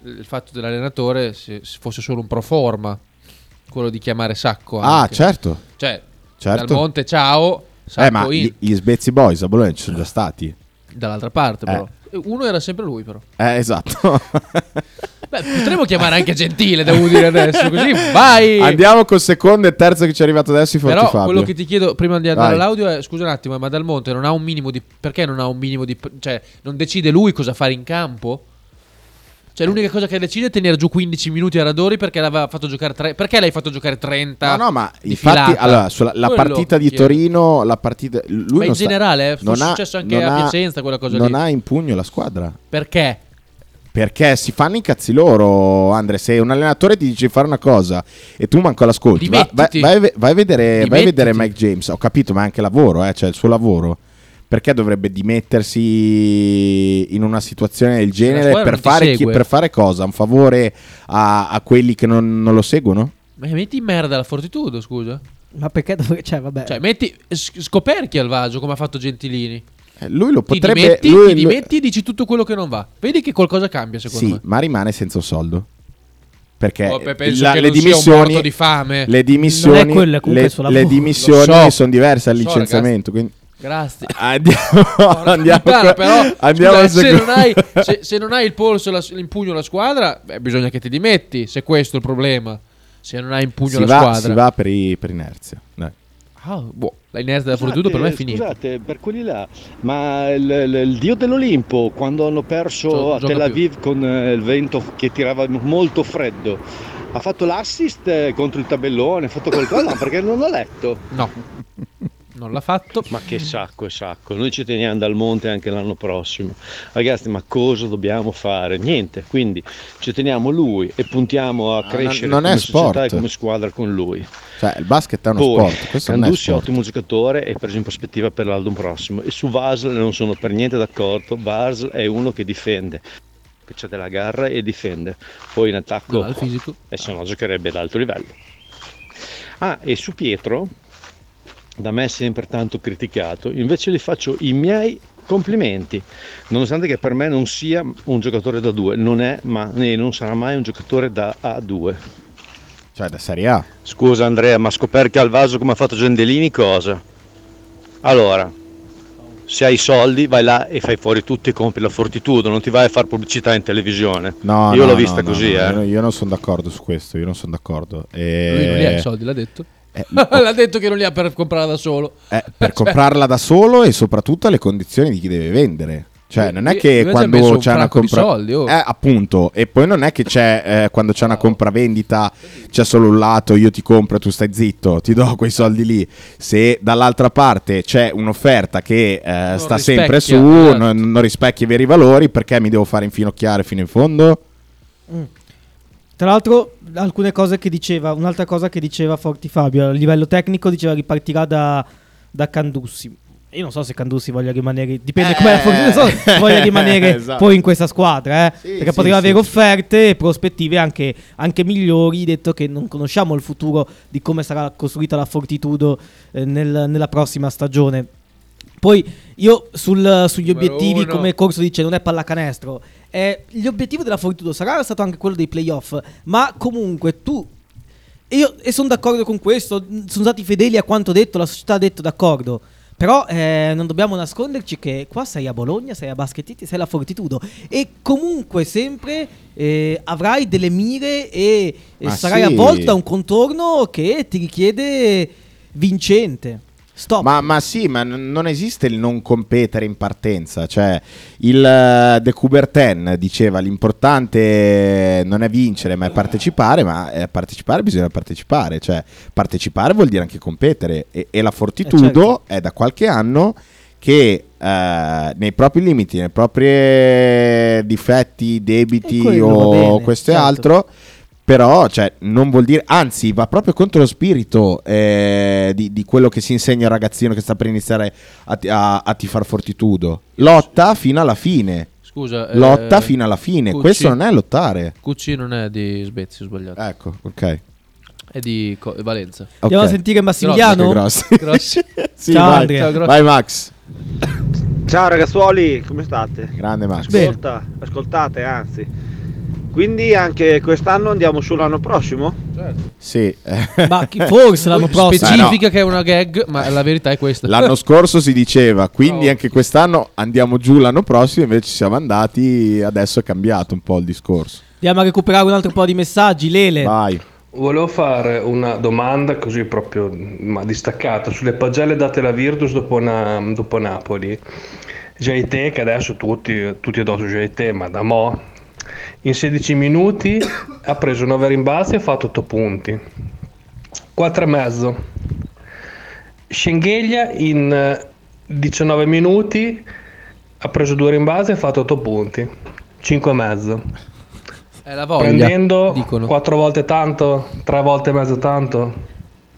il fatto dell'allenatore se fosse solo un pro forma, quello di chiamare Sacco. Ah, anche. certo. Cioè, certo. dal Monte ciao, Sacco Eh, ma in, gli, gli Sbezzi Boys a Bologna ci sono già stati. dall'altra parte Eh. però. E Uno era sempre lui però. Eh, esatto. Beh, potremmo chiamare anche Gentile, devo dire adesso, così vai! Andiamo col secondo e terzo che ci è arrivato adesso, Però Fabio. quello che ti chiedo prima di andare Vai. all'audio è scusa un attimo, ma Dal Monte non ha un minimo di perché non ha un minimo di cioè non decide lui cosa fare in campo? Cioè l'unica cosa che decide è tenere giù 15 minuti a Radori perché l'aveva fatto giocare 3 perché l'hai fatto giocare 30? No, no, ma infatti, allora, sulla, la Quello partita di chiedo. Torino, la partita... Lui Ma in non sta- generale, eh, non ha- successo anche non a ha- Piacenza quella cosa Non lì. ha in pugno la squadra. Perché? Perché si fanno i cazzi loro, Andre. Se un allenatore ti dice di fare una cosa e tu manco l'ascolti, va- vai, vai ve- vai a vedere, vai a vedere Mike James. Ho capito, ma è anche lavoro, eh, cioè il suo lavoro. Perché dovrebbe dimettersi in una situazione del genere per ti fare, chi- per fare cosa? Un favore a, a quelli che non, non lo seguono? Ma metti in merda la Fortitudo, scusa. Ma perché dovrebbe... Cioè, vabbè. Cioè, metti scoperchi al vaso come ha fatto Gentilini. Eh, lui lo Ti potrebbe. dimetti, lui- ti lui- dimetti e dici tutto quello che non va. Vedi che qualcosa cambia, secondo Sì, me. ma rimane senza un soldo. Perché Oh, beh, penso la- che le non sia un dimissioni, morto di fame. le dimissioni, le, le dimissioni sono diverse al so, licenziamento. quindi Grazie. andiamo, andiamo, puttana, co- però, andiamo scusa, al se, non hai, se, se non hai il polso, la- in pugno la squadra, beh, bisogna che ti dimetti. Se questo è il problema. Se non hai in pugno si, la va, squadra. si va per, i- per inerzia. Dai. Ah, boh, la inerzia della Fortitudo per me è finita. Scusate, per quelli là, ma il, il- il dio dell'Olimpo, quando hanno perso Gio- a gioca Tel Aviv con eh, il vento che tirava molto freddo, ha fatto l'assist eh, contro il tabellone, ha fatto qualcosa? No, perché non ho letto. No, non l'ha fatto. Ma che sacco e sacco, noi ci teniamo dal monte anche l'anno prossimo. Ragazzi, ma cosa dobbiamo fare? Niente, quindi ci teniamo lui e puntiamo a Ah, crescere non è come società sport. e come squadra con lui. Cioè, il basket è uno Poi, sport. Questo non è Candussi è sport. ottimo giocatore e preso in prospettiva per l'anno prossimo. E su Vasl non sono per niente d'accordo. Vasl è uno che difende, che c'ha della garra e difende. Poi in attacco, No, e se no giocherebbe ad alto livello. Ah, e su Pietro, da me sempre tanto criticato, invece gli faccio i miei complimenti, nonostante che per me non sia un giocatore da due, non è, ma né non sarà mai un giocatore da A2. Cioè, da Serie A. Scusa Andrea, ma scoperchi al vaso come ha fatto Gendelini cosa? Allora, se hai i soldi vai là e fai fuori tutti e compri la Fortitudo, non ti vai a fare pubblicità in televisione. No, Io no, l'ho vista no, così, no, eh. Io, non sono d'accordo su questo. Io non sono d'accordo. E- Lui non li ha i soldi, l'ha detto. Eh, l'ha detto che non li ha per comprarla da solo. eh, per comprarla da solo e soprattutto alle condizioni di chi deve vendere. Cioè, non è che quando messo un c'è una compra. soldi, oh. Eh, appunto. E poi non è che c'è eh, quando c'è una compravendita, c'è solo un lato, io ti compro, tu stai zitto, ti do quei soldi lì. Se dall'altra parte c'è un'offerta che eh, sta sempre su, esatto. non, non rispecchia i veri valori, perché mi devo fare infinocchiare fino in fondo? Tra l'altro, alcune cose che diceva, un'altra cosa che diceva Forti Fabio, a livello tecnico diceva ripartirà da, da Candussi. Io non so se Candussi voglia rimanere, dipende Eh, com'è la non so voglia rimanere esatto. poi in questa squadra, eh, Sì, perché sì, poteva sì. avere offerte e prospettive anche, anche migliori, detto che non conosciamo il futuro di come sarà costruita la Fortitudo eh, nel- nella prossima stagione. Poi io sul- sugli Numero obiettivi, uno. come Corso dice, non è pallacanestro. Eh, l'obiettivo della Fortitudo sarà stato anche quello dei playoff, ma comunque tu... E io e sono d'accordo con questo, sono stati fedeli a quanto detto, la società ha detto d'accordo. Però eh, non dobbiamo nasconderci che qua sei a Bologna, sei a Baschettiti, sei alla Fortitudo e comunque sempre eh, avrai delle mire e, e Ma sarai sì. avvolto da un contorno che ti richiede vincente. Stop. Ma, ma sì, ma n- non esiste il non competere in partenza. Cioè, il eh, De Coubertin diceva l'importante non è vincere, ma è partecipare. Ma eh, partecipare bisogna partecipare. Cioè, partecipare vuol dire anche competere. E, e la Fortitudo Eh, certo. è da qualche anno che eh, nei propri limiti, nei propri difetti, debiti o questo e certo. altro. Però, cioè, non vuol dire, anzi, va proprio contro lo spirito eh, di, di quello che si insegna al ragazzino che sta per iniziare a, ti- a, a tifar fortitudo. Lotta fino alla fine. Scusa. eh, Lotta fino alla fine. Cucci- Questo non è lottare. Cucci non è di Svezia, ho sbagliato. Ecco, ok. È di Co- Valenza. Andiamo Ok. a sentire Massimiliano. Che grossi. Grossi. Sì, Ciao, vai. Andrea. Ciao, grossi. Vai Max. Ciao ragazzuoli, come state? Grande Max. Ascolta, ascoltate anzi. Quindi anche quest'anno andiamo su l'anno prossimo? Sì. eh, Ma chi- forse l'anno prossimo. Specifica che è una gag, ma la verità è questa. L'anno scorso si diceva, quindi Bravo. anche quest'anno andiamo giù l'anno prossimo, invece ci siamo andati, adesso è cambiato un po' il discorso. Andiamo a recuperare un altro po' di messaggi. Lele. Vai. Volevo fare una domanda così proprio ma distaccata sulle pagelle date alla Virtus dopo, Na- dopo Napoli. JT, che adesso tutti, tutti addosso JT, ma da mo' in 16 minuti ha preso 9 rimbalzi e ha fatto 8 punti. 4 e mezzo. Schengelia in eh, 19 minuti ha preso 2 rimbalzi e ha fatto 8 punti. 5 e mezzo. È la voglia. Prendendo dicono. 4 volte tanto, 3 volte e mezzo tanto.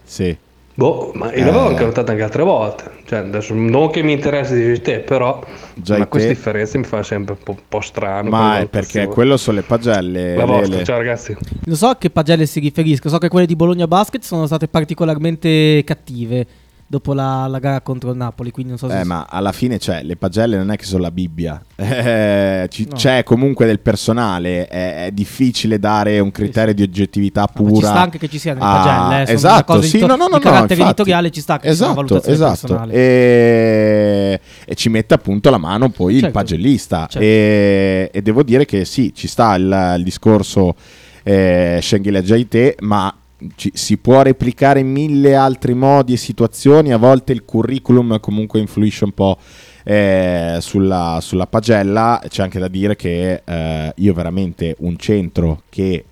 Sì. Boh, ma io Eh. l'avevo anche notato anche altre volte. Cioè, adesso non che mi interessi di te, però Già ma te- queste differenze mi fa sempre un po', un po' strano. Ma è perché valutazioni. quello sono le pagelle. La vostra, Lele. ciao ragazzi. Non so a che pagelle si riferisca. So che quelle di Bologna Basket sono state particolarmente cattive dopo la, la gara contro il Napoli. Quindi non so se. Eh, ma alla fine cioè, le pagelle non è che sono la Bibbia, Eh, ci- No. c'è comunque del personale, è, è difficile dare un criterio di oggettivà Ma pura. ci sta anche che ci sia nelle a- pagelle. eh, sono esatto, sì, to- no, no, no, carattere no, editoriale ci sta che Esatto, esatto. E... e ci mette appunto la mano poi il Certo. pagellista. Certo. E... e devo dire che sì, ci sta il, il discorso eh, Schengelia Jaite, ma ci- si può replicare in mille altri modi e situazioni. A volte il curriculum comunque influisce un po'. eh, sulla, sulla pagella c'è anche da dire che eh, io veramente un centro che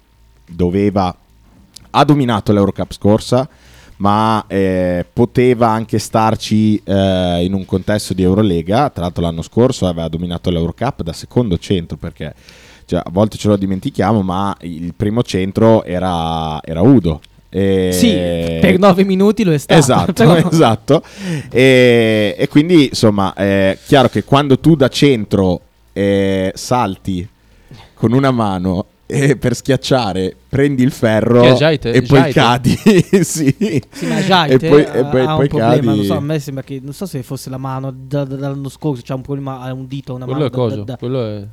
doveva ha dominato l'Eurocup scorsa ma eh, poteva anche starci eh, in un contesto di Eurolega tra l'altro l'anno scorso aveva dominato l'Eurocup da secondo centro perché cioè, a volte ce lo dimentichiamo ma il primo centro era, era Udo E- Sì, per nove minuti lo è stato. Esatto, però- esatto. E, e quindi insomma è chiaro che quando tu da centro eh, salti con una mano e per schiacciare prendi il ferro Jaite? e poi Jaite? cadi, sì. Sì, ma Jaite e poi, ha, e poi, ha poi un problema, non so, a me sembra che non so se fosse la mano da- da- dall'anno scorso, c'ha un problema, ha un dito, una Quello mano è coso. da- da- Quello è.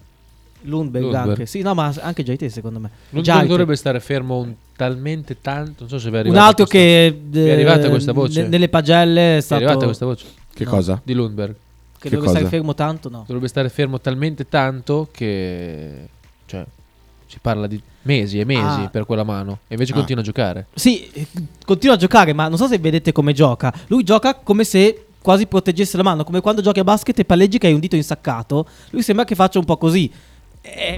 Lundberg, Lundberg. anche. Sì, no, ma anche Jaite secondo me. Non Jaite. dovrebbe stare fermo un- talmente tanto. Non so se vi è Un arrivata altro questa- che è arrivata questa eh, voce? ne- nelle pagelle è È stato arrivata questa voce Che No. cosa? di Lundberg. Che, Che dovrebbe stare cosa? fermo tanto, no. Dovrebbe stare fermo talmente tanto che... Cioè, si parla di mesi e mesi Ah. per quella mano. E invece Ah. continua a giocare. Sì, continua a giocare, ma non so se vedete come gioca. Lui gioca come se quasi proteggesse la mano, come quando giochi a basket e palleggi che hai un dito insaccato. Lui sembra che faccia un po' così. Eh,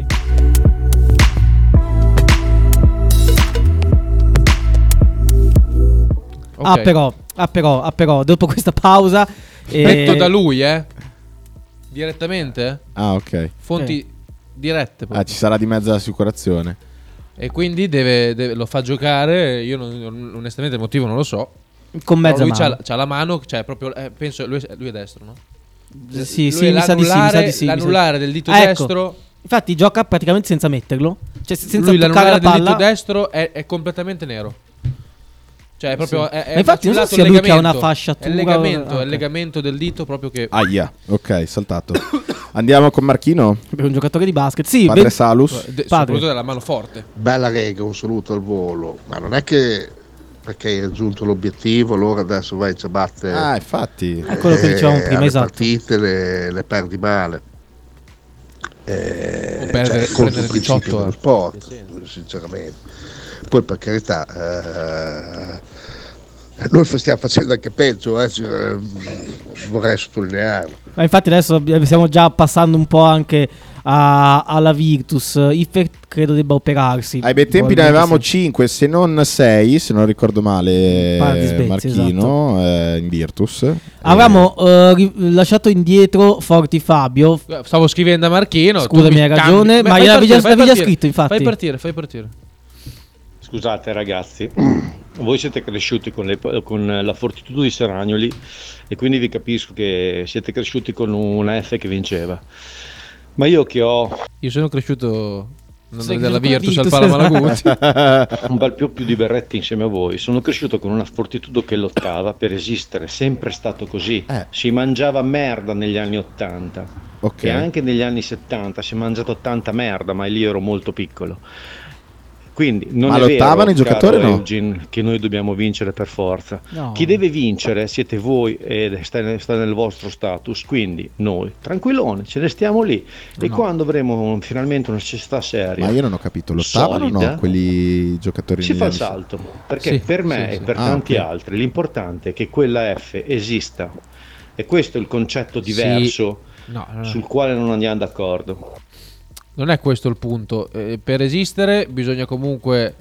Ah, Ok. però, ah, però, ah, però, dopo questa pausa. eh, Detto da lui, eh. Direttamente? Ah, ok. Fonti dirette. Ah, proprio. ci sarà di mezzo l'assicurazione. E quindi deve- deve- lo fa giocare. Io non- onestamente il motivo non lo so. Con mezza lui mano. c'ha, c'ha la mano, cioè proprio. eh, penso lui, lui è destro, no? Sì, Lui sì, mi sa di sì, mi sa di sì. mi sa di- L'anulare del dito Ah, ecco. Infatti gioca praticamente senza metterlo. Cioè se- senza lui toccare la dito palla. destro è, è completamente nero. Cioè, è proprio. Sì. È, è infatti non so se il lui che ha una fasciatura È il legamento, o- è il legamento del dito proprio che. Aia, ok, saltato. Andiamo con Marchino. Per un giocatore di basket. Sì, Padre ben- Salus. de- Padre. soprattutto della mano forte. Bella rega, un saluto al volo, ma non è che perché hai raggiunto l'obiettivo, allora adesso vai in ciabatte. Ah, infatti. È quello che dicevamo prima, alle esatto. partite le, le perdi male. Eh, O perdere- cioè, contro il principio 18, dello eh. sport, sinceramente. Poi per carità, eh, noi stiamo facendo anche peggio, eh, cioè, vorrei sottolinearlo. Ma infatti adesso stiamo già passando un po' anche a- alla Virtus. Ife credo debba operarsi. Ai bei tempi ne avevamo sì. 5, se non 6, se non ricordo male, Svezia, Marchino eh, in Virtus. Avevamo eh, ri- lasciato indietro Forti Fabio. Stavo scrivendo a Marchino. Scusami, mi hai cambi- ragione, Beh, ma fai l'avevi già- partire, già scritto, infatti. Fai partire, fai partire. Scusate ragazzi, voi siete cresciuti con, le- con la fortitudo di Seragnoli e quindi vi capisco che siete cresciuti con una F che vinceva. Ma io che ho Io sono cresciuto della Virtus al la Virtus, Palamalaguti. un bel più, più di berretti insieme a voi, sono cresciuto con una fortitudo che lottava per esistere, sempre stato così. Eh. Si mangiava merda negli anni 80 Ok. e anche negli anni 70 si è mangiato tanta merda, ma lì ero molto piccolo. Quindi non Ma è lottavano vero, i giocatori no? Eugene, che noi dobbiamo vincere per forza. No. Chi deve vincere siete voi ed sta, sta nel vostro status, quindi noi, tranquillone, ce ne stiamo lì. E No. quando avremo finalmente una società seria, Ma io non ho capito, lottavano o Solida. no quelli giocatori si fa il salto. Perché Sì, per me sì, e sì. per Ah, tanti ok. altri l'importante è che quella F esista. E questo è il concetto diverso No, no, no. sul quale non andiamo d'accordo. Non è questo il punto. Eh, per esistere bisogna comunque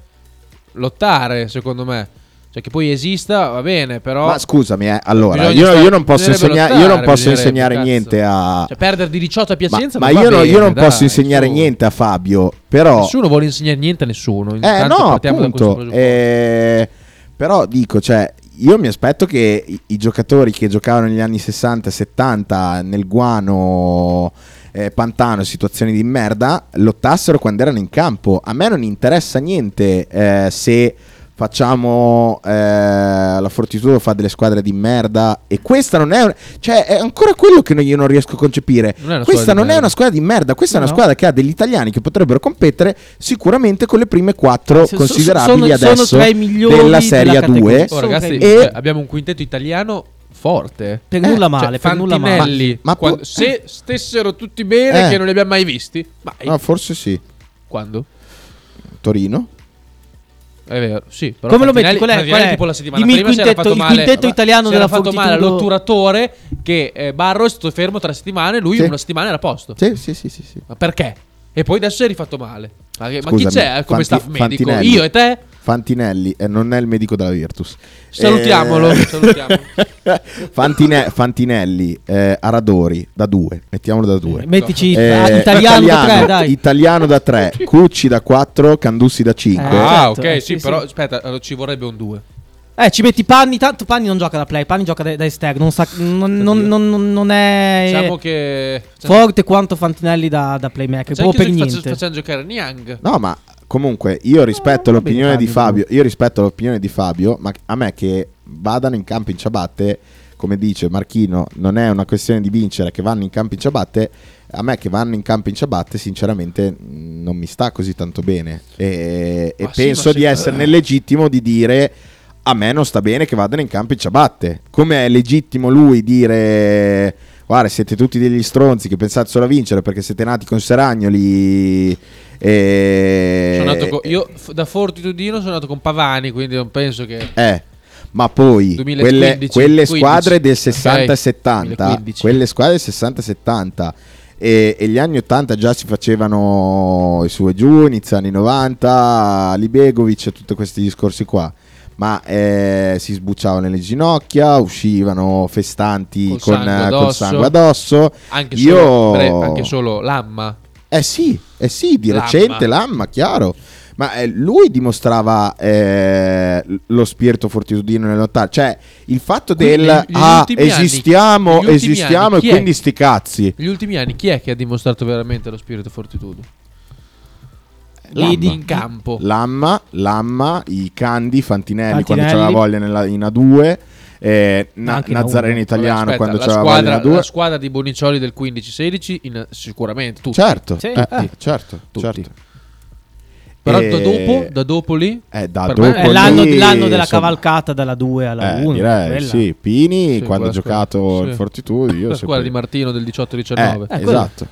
lottare, secondo me. Cioè che poi esista, va bene, però... Ma scusami, eh, allora, io, stare- io non posso, insegna- io non lottare, posso insegnare niente a... Cioè, perdere di 18 a Ma, Piacenza ma va io, no- io bene, non dai, posso insegnare su. niente a Fabio, però... Nessuno vuole insegnare niente a nessuno. Eh no, appunto. eh, però dico, cioè, io mi aspetto che i, i giocatori che giocavano negli anni 60-70 nel guano, eh, pantano, situazioni di merda, lottassero quando erano in campo. A me non interessa niente eh, se facciamo eh, la Fortitudo fa delle squadre di merda e questa non è un- cioè è ancora quello che io non riesco a concepire Non questa non è una squadra di merda questa è una No. squadra che ha degli italiani che potrebbero competere sicuramente con le prime quattro so- considerabili sono- sono adesso migliori della Serie categoria. 2 Oh, Sono ragazzi, E- abbiamo un quintetto italiano forte. Per Eh, nulla Cioè, male, per nulla male. Fantinelli, Ma- ma quando- pu- se stessero tutti bene, Eh. che non li abbiamo mai visti. Ma no, forse sì quando? Torino È vero, sì. Però Come lo metti? Qual è- qual è? tipo la settimana Dimmi il prima era quintetto- il male- quintetto italiano si era della fatto male all'otturatore che eh, Barro è stato fermo tre settimane, lui Sì. una settimana era a posto. sì sì sì sì, sì. Ma perché? E poi adesso si è rifatto male. Ma, ma chi Scusami, c'è come Fanti- staff medico? Fantinelli. Io e te? Fantinelli eh, non è il medico della Virtus Salutiamolo, Eh, salutiamolo. Fantine- Fantinelli eh, Aradori da due mettiamolo da due Mettici Eh, ah, italiano, da tre, dai. italiano da 3 Cucci da 4 Candussi da 5 Eh. ah, certo, ok, eh, sì, sì, però aspetta, ci vorrebbe un 2. Eh, ci metti Panni, tanto Panni non gioca da play, Panni gioca da, da esterno, non, sa- non, non- non- non- non è Diciamo che forte quanto Fantinelli da, da playmaker, proprio per niente. facciamo giocare Niang. No, ma comunque io rispetto va l'opinione di Fabio. Io rispetto l'opinione di Fabio, ma a me che vadano in campo in ciabatte, come dice Marchino, non è una questione di vincere che vanno in campo in ciabatte. A me che vanno in campo in ciabatte, sinceramente, mh, non mi sta così tanto bene. E, e sì, penso ma di sì. essere nel legittimo di dire. A me non sta bene che vadano in campo in ciabatte. Come è legittimo lui dire guarda, siete tutti degli stronzi che pensate solo a vincere perché siete nati con Seragnoli. E... Sono nato co- io da Fortitudino sono nato con Pavani, quindi non penso che... Eh, ma poi 2015, quelle, quelle 15, squadre del ok, 60 e 70, 2015. quelle squadre del 60 e 70 e, e gli anni 80 già si facevano i su e giù, inizio anni 90, Libegovic e tutti questi discorsi qua. Ma eh, si sbucciavano le ginocchia, uscivano festanti Col con, sangue col addosso. sangue addosso. Anche Io... solo, bre- anche solo Lamma. Eh sì, eh sì, di Lamma. recente Lamma, chiaro. Ma eh, lui dimostrava eh, lo spirito fortitudino nell'80. Cioè, il fatto Quindi del negli ah, ultimi anni- esistiamo, esistiamo anni e quindi sti cazzi. Negli ultimi anni chi è che ha dimostrato veramente lo spirito fortitudo? Lì in campo. Lamma, Lamma, i Candi, Fantinelli, Fantinelli. quando c'aveva voglia nella, in A2, eh, Na- Anche in A1. Nazareno italiano Vabbè, aspetta, quando la voglia squadra, in A2. la squadra di Boniccioli del 15-16 in- sicuramente tutti. Certo, Sì, eh, eh. certo, Tutti. certo. Però E- da dopo, da dopo lì Eh, da dopo me È l'anno, lì, l'anno della insomma, cavalcata dalla 2 alla eh, 1. direi, quella. sì, Pini Sì, quando ha giocato sì. il Fortitudo la squadra di Martino del Eh, 18-19. Eh, quella. esatto.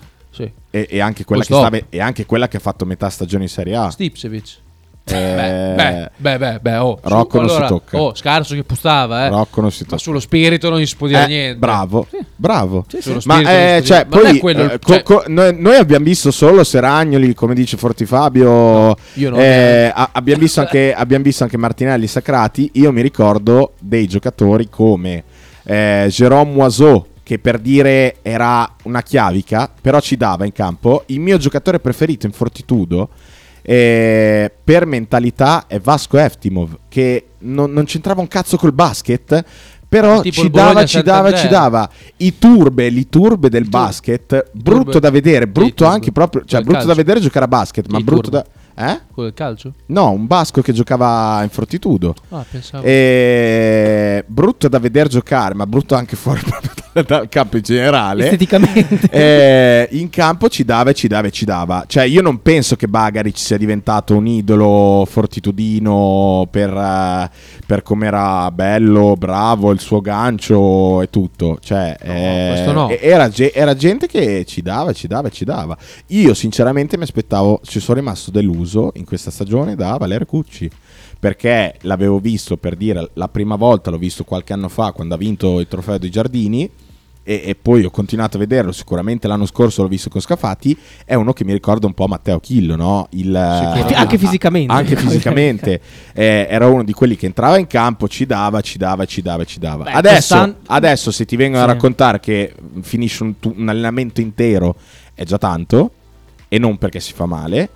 Sì. E, e anche quella che Poi stava, e anche quella che ha fatto metà stagione in Serie A. Stipsevic. Eh, Beh, beh, beh, beh, oh, su- Rocco non si allora, tocca. Oh, scarso che pustava, eh. Rocco non si Ma tocca. sullo spirito non gli si può dire Eh, niente. Bravo, bravo. Sullo Ma non eh, si cioè, ma non poi quello eh, co- cioè- co- noi, noi abbiamo visto solo Seragnoli, come dice Forti Fabio. io no, eh, a- abbiamo, visto anche, abbiamo visto anche Martinelli Sacrati. Io mi ricordo dei giocatori come eh, Jérôme Moiseau, che per dire era una chiavica, però ci dava in campo. Il mio giocatore preferito in Fortitudo. eh, per mentalità è Vasco Eftimov che non, non c'entrava un cazzo col basket però ci il dava, ci dava, ci dava i turbe, li turbe del I basket, brutto turbe. da vedere, Sì, brutto turbe. anche proprio, cioè brutto da calcio. vedere giocare a basket, ma Il brutto turbo. da... Eh? Quello del calcio? No, un basco che giocava in Fortitudo. Ah, pensavo. E... Brutto da vedere giocare, ma brutto anche fuori proprio dal- campo in generale. Esteticamente. Eh, in campo ci dava e ci dava e ci dava. Cioè, io non penso che Bagaric sia diventato un idolo fortitudino per, eh, per come era bello, bravo, il suo gancio e tutto. Cioè, eh, questo no. Era, era gente che ci dava, ci dava, ci dava. Io, sinceramente, mi aspettavo, ci sono rimasto deluso in questa stagione da Valerio Cucci. Perché l'avevo visto per dire la prima volta, l'ho visto qualche anno fa quando ha vinto il trofeo dei giardini e, e poi ho continuato a vederlo. Sicuramente l'anno scorso l'ho visto con Scafati. È uno che mi ricorda un po' Matteo Chillo, no? Il, Anche- anche fisicamente. Anche fisicamente. Eh, era uno di quelli che entrava in campo, ci dava, ci dava, ci dava, ci dava. Beh, adesso, adesso, se ti vengono Sì. a raccontare che finisce un, un allenamento intero, è già tanto. E non perché si fa male.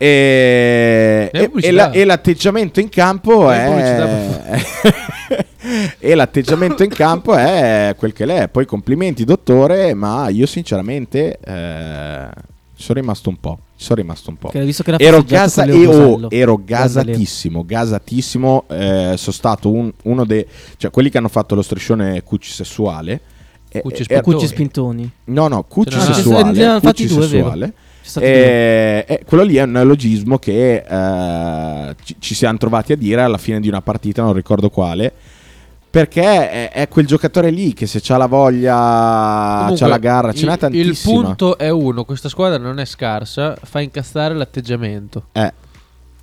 E, e- e la- e l'atteggiamento in campo È e l'atteggiamento in campo è quel che l'è. Poi complimenti, dottore, ma io sinceramente eh, sono rimasto un po'. Sono rimasto un po'. Che visto che Ero, gasa- Leo oh, ero gasatissimo, gasatissimo. eh, sono stato un- uno dei... Cioè, quelli che hanno fatto lo striscione Cucci sessuale. Cucci eh, Spintoni. No, no, Cucci Ce n'è- sessuale. ne hanno fatti due, è vero. Stato due. Eh, eh, quello lì è un neologismo che eh, ci, ci siamo trovati a dire alla fine di una partita, non ricordo quale. Perché è, è quel giocatore lì che se c'ha la voglia, Comunque, c'ha la garra, ce n'ha il- tantissima. Il punto è uno: questa squadra non è scarsa, fa incassare l'atteggiamento. Eh,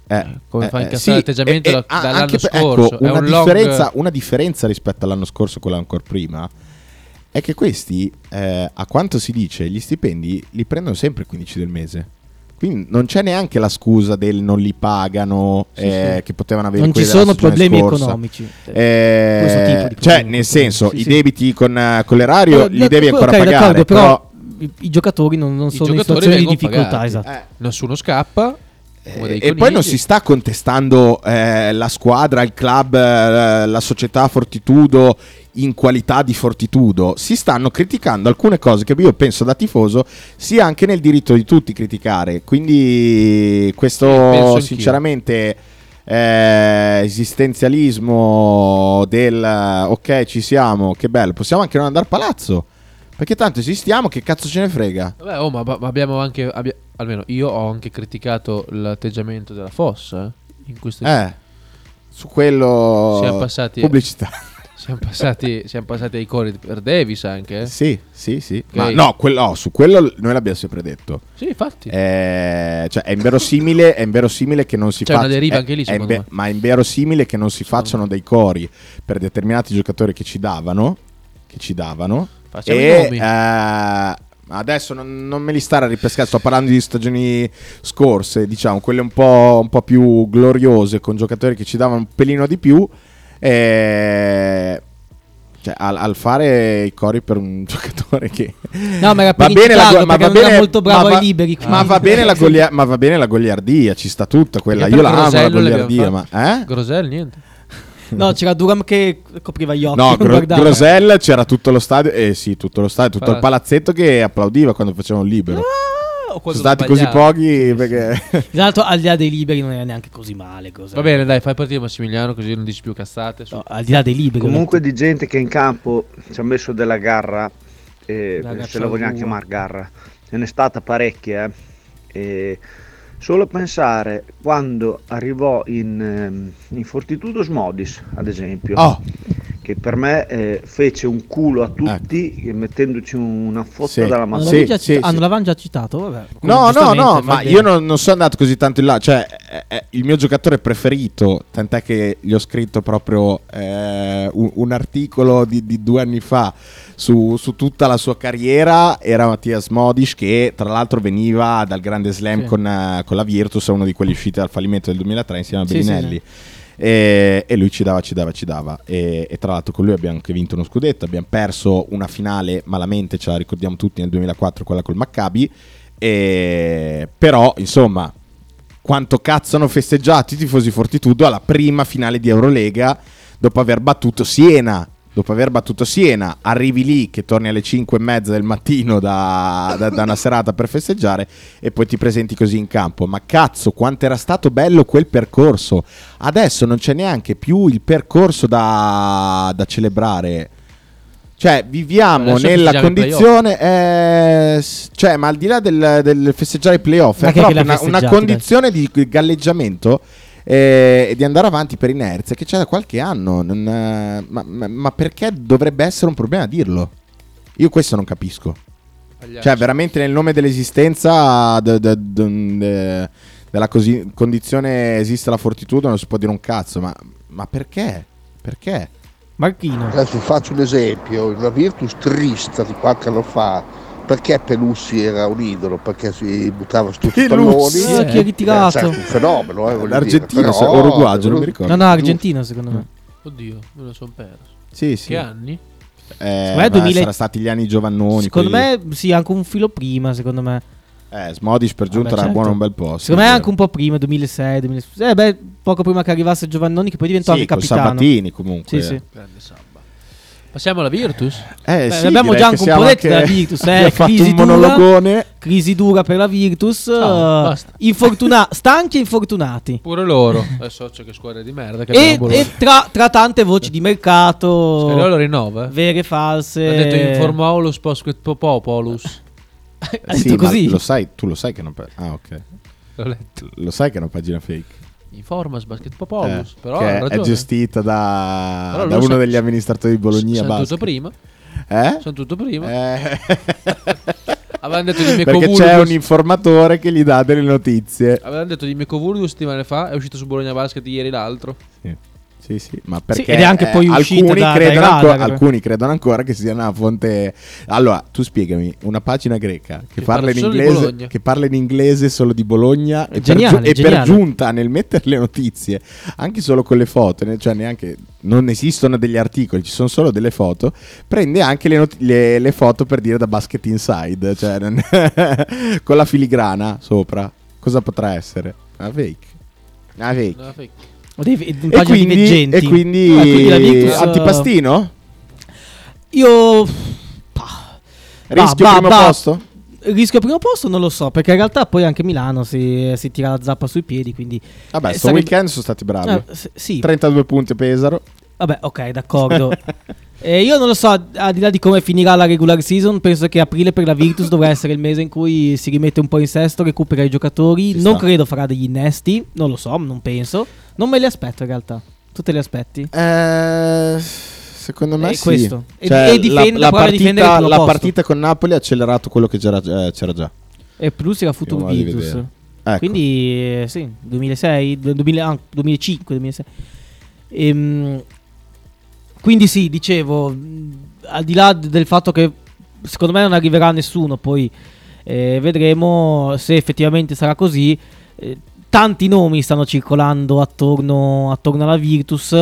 eh, Come eh, fa eh, incassare l'atteggiamento da- a- dall'anno per- scorso. ecco, È una, un differenza, una differenza rispetto all'anno scorso, quello ancora prima, è che questi, eh, a quanto si dice, gli stipendi li prendono sempre il 15 del mese. Quindi non c'è neanche la scusa del non li pagano, Sì, eh, sì. che potevano avere Non ci sono problemi scorsa. economici. Eh, di cioè, problemi nel senso, Sì, i sì. debiti con, eh, con l'erario Però- li devi ancora pagare. d'accordo, però, però i, i giocatori non, non sono in situazioni di difficoltà. pagati. Esatto. eh, Nessuno scappa. Dei e poi non si sta contestando eh, la squadra, il club, eh, la società Fortitudo in qualità di Fortitudo. Si stanno criticando alcune cose che io penso da tifoso sia anche nel diritto di tutti criticare. Quindi questo sinceramente eh, esistenzialismo del ok ci siamo, che bello, possiamo anche non andare a palazzo. Perché tanto esistiamo, che cazzo ce ne frega? Vabbè, oh, ma, ma abbiamo anche. abbia- almeno io ho anche criticato l'atteggiamento della Fossa. eh, In questo Eh, su quello Siamo passati- pubblicità. Siamo passati, siamo passati ai cori per Davis anche. eh? Sì, sì, sì. Ok. Ma no, quello- no, su quello noi l'abbiamo sempre detto. Sì, infatti. Eh, cioè, è inverosimile, è inverosimile che non si C'è una deriva anche lì, è me. Ma è inverosimile che non si facciano dei cori per determinati giocatori che ci davano. Che ci davano. Facciamo e i nomi. eh, adesso non, non me li stare a ripescare. Sto parlando di stagioni scorse, diciamo, quelle un po', un po' più gloriose, con giocatori che ci davano un pelino di più. Eh, cioè, al, al fare i cori per un giocatore che No, ma era va bene la, go- ma va bene, molto bravo ma va- liberi, ma va bene la golia- ma va bene la goliardia, ci sta tutta quella. Perché Io la amo la goliardia, ma eh? Grosel, niente. No, c'era Duram che copriva gli occhi. No, Gro- guardava. Grosel c'era tutto lo stadio, eh sì, tutto lo stadio, tutto il Palazzo. palazzetto che applaudiva quando facevano il libero. O Sono stati così pochi perché Tra l'altro, al di là dei liberi, non era neanche così male. Cos'è? Va bene, dai, fai partire Massimiliano così non dici più cazzate. su. No, al di là dei liberi. Comunque di gente che in campo ci ha messo della garra, eh, La se la vogliamo chiamare garra, ce n'è stata parecchia. eh. Solo pensare quando arrivò in, ehm, in Fortitudo Modis, ad esempio, Oh, che per me eh, fece un culo a tutti eh, mettendoci una fotta Sì. dalla l'avevi Sì, già sì, ah, sì. l'avevano già citato? Vabbè. No, no, no, ma bene. io non, non sono andato così tanto in là. Cioè, è, è il mio giocatore preferito, tant'è che gli ho scritto proprio eh, un, un articolo di, di due anni fa su, su tutta la sua carriera. Era Mattias Modic, che tra l'altro veniva dal grande slam Sì. con, eh, con la Virtus, uno di quelli usciti dal fallimento del 2003 insieme a Sì, sì, Bellinelli. E, e lui ci dava, ci dava, ci dava. E, e tra l'altro con lui abbiamo anche vinto uno scudetto. Abbiamo perso una finale malamente, ce la ricordiamo tutti nel 2004, quella col Maccabi. E, però, insomma, quanto cazzo hanno festeggiato i tifosi Fortitudo alla prima finale di Eurolega dopo aver battuto Siena. Dopo aver battuto Siena, arrivi lì che torni alle 5 e mezza del mattino da, da- da una serata per festeggiare e poi ti presenti così in campo. Ma cazzo, quanto era stato bello quel percorso! Adesso non c'è neanche più il percorso da, da celebrare. Cioè, viviamo nella condizione. eh, cioè, ma al di là del, del festeggiare i playoff, Ma è proprio una, una condizione di galleggiamento e di andare avanti per inerzia che c'è da qualche anno. non, eh, ma, ma- ma perché dovrebbe essere un problema dirlo? Io questo non capisco. Cioè, veramente nel nome dell'esistenza de- de- de- de- della cosi- condizione esiste la fortitudo, non si può dire un cazzo. Ma, ma perché? Perché? Marchino. Adesso faccio un esempio, una Virtus trista di qualche anno fa, perché Pelussi era un idolo, perché si buttava su tutti i Pelussi? palloni. Eh, chi è ritirato? Eh, certo, un fenomeno, eh, L'Argentina, dire, però- o uruguagio, non mi ricordo. No, no, Argentina secondo me. Oddio, me lo sono perso. Sì, sì. Che anni? Eh, me beh, 2000 Sarà stati gli anni Giovannoni. Secondo quelli- me, sì, anche un filo prima. Secondo me. Eh, Smodic per giunta era certo. buono un bel po'. sì, Secondo me è anche un po' prima, 2006, 2006. Eh, beh, poco prima che arrivasse Giovannoni, che poi diventò Sì, anche capitano. Sabatini comunque. Sì, sì. Grande Samba. Passiamo alla Virtus? Eh, Beh, sì, abbiamo già un po' detto della Virtus, eh, crisi un dura. monologone. Crisi dura per la Virtus. Ciao, basta. infortuna- stanchi e infortunati. Pure loro. Adesso c'è che squadra di merda. Che E, e tra, tra tante voci di mercato, Scariolo rinnova. eh? vere e false. Ha detto Informaolus Posquet Popolus. Ha Eh, detto sì, così. lo sai, tu lo sai che non pa- Ah, ok. L'ho letto. Lo sai che è una pagina fake. Informas Basket Popolus. Eh, però che è gestita da, da uno sa- degli amministratori di Bologna Sono tutto prima. Eh? Sono tutto prima. Eh. Avevano detto di Perché c'è un informatore che gli dà delle notizie. Avevano detto di Mecovulgus settimane fa. È uscito su Bologna Basket ieri l'altro. Sì. Sì, sì, ma perché ed è anche poi eh, uscita alcuni, da- credono dai ancora, alcuni credono ancora che sia una fonte. Allora, tu spiegami, una pagina greca che, Che parla, in inglese, che parla in inglese solo di Bologna e, Geniale, per, giu- e per giunta nel mettere le notizie, anche solo con le foto, ne- cioè neanche non esistono degli articoli, ci sono solo delle foto, prende anche le, not- le- le foto per dire da Basket Inside, cioè non- con la filigrana sopra. Cosa potrà essere? Una fake. Una fake. No, fake. Dei- in E quindi, e quindi, Ah, quindi la Virtus, eh, antipastino? Io. Rischio va, primo va. posto? Rischio primo posto non lo so, perché in realtà poi anche Milano si, si tira la zappa sui piedi, quindi... Vabbè, Eh, sto sarebbe- weekend sono stati bravi. Eh, sì, 32 punti Pesaro. vabbè, ok, d'accordo. Eh, io non lo so, al di là di come finirà la regular season, penso che aprile per la Virtus dovrà essere il mese in cui si rimette un po' in sesto, recupera i giocatori. Ci non sta. credo farà degli innesti, non lo so, non penso. Non me li aspetto in realtà. Tu te li aspetti? Eh, Secondo me È sì. questo. E- Cioè, e difende- la, la partita, la partita con Napoli ha accelerato quello che c'era, eh, c'era già. E plus era Futur Virtus. Ecco. Quindi eh, sì, 2006, du- 2000 ah, 2005, 2006. Ehm, quindi sì, dicevo, al di là del fatto che secondo me non arriverà nessuno, poi eh, vedremo se effettivamente sarà così. Eh, tanti nomi stanno circolando attorno, attorno alla Virtus,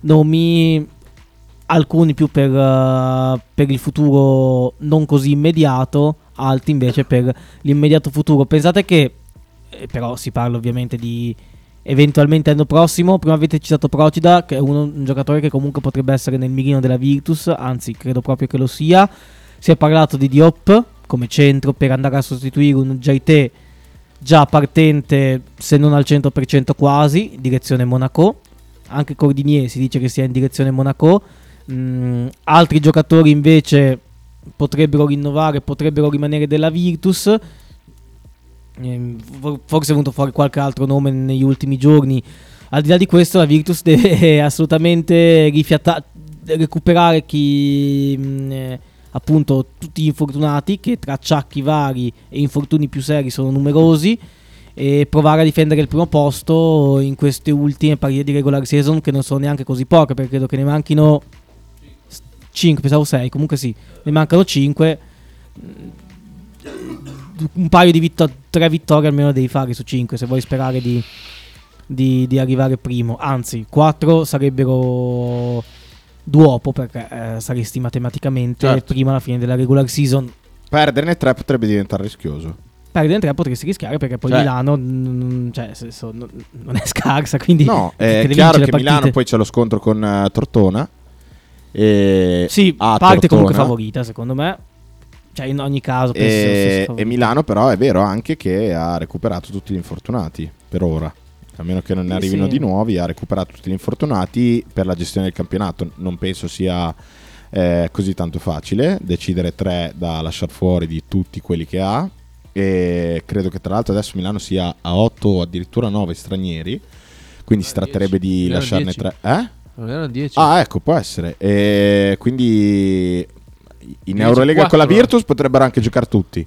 nomi alcuni più per, eh, per il futuro non così immediato, altri invece per l'immediato futuro. Pensate che, eh, però si parla ovviamente di eventualmente l'anno prossimo, prima avete citato Procida, che è uno- un giocatore che comunque potrebbe essere nel mirino della Virtus, anzi credo proprio che lo sia. Si è parlato di Diop come centro per andare a sostituire un Jaite già partente, se non al 100% quasi, direzione Monaco. Anche Cordinier si dice che sia in direzione Monaco. Mm, altri giocatori invece potrebbero rinnovare, potrebbero rimanere della Virtus. Ehm, for- Forse è venuto fuori qualche altro nome negli ultimi giorni. Al di là di questo, la Virtus deve assolutamente rifiata- recuperare chi, mh, eh, appunto, tutti gli infortunati, che tra acciacchi vari e infortuni più seri sono numerosi. E provare a difendere il primo posto in queste ultime partite di regular season, che non sono neanche così poche, perché credo che ne manchino 5, pensavo 6, comunque sì, ne mancano 5. Un paio di vittorie, 3 vittorie almeno devi fare su 5 se vuoi sperare di, di- di arrivare primo. Anzi, 4 sarebbero duopo perché eh, saresti matematicamente Certo. prima alla fine della regular season. Perderne tre potrebbe diventare rischioso. Perdere 3 potresti rischiare perché poi Cioè- Milano mm, cioè, senso, non, non è scarsa. Quindi No, è chiaro che. Milano poi c'è lo scontro con eh, Tortona. E Sì, a parte comunque Tortona. favorita secondo me. Cioè, in ogni caso, penso E, e. Milano però è vero anche che ha recuperato tutti gli infortunati per ora. A meno che non ne Sì, arrivino sì. di nuovi, ha recuperato tutti gli infortunati per la gestione del campionato. Non penso sia eh, così tanto facile decidere tre da lasciare fuori di tutti quelli che ha. E credo che tra l'altro adesso Milano sia a 8 o addirittura 9 stranieri. Quindi si tratterebbe di Milano lasciarne 10. tre. Eh? Non erano 10. Ah, ecco, può essere. E quindi in Eurolega c'è con la. Virtus potrebbero anche giocare tutti.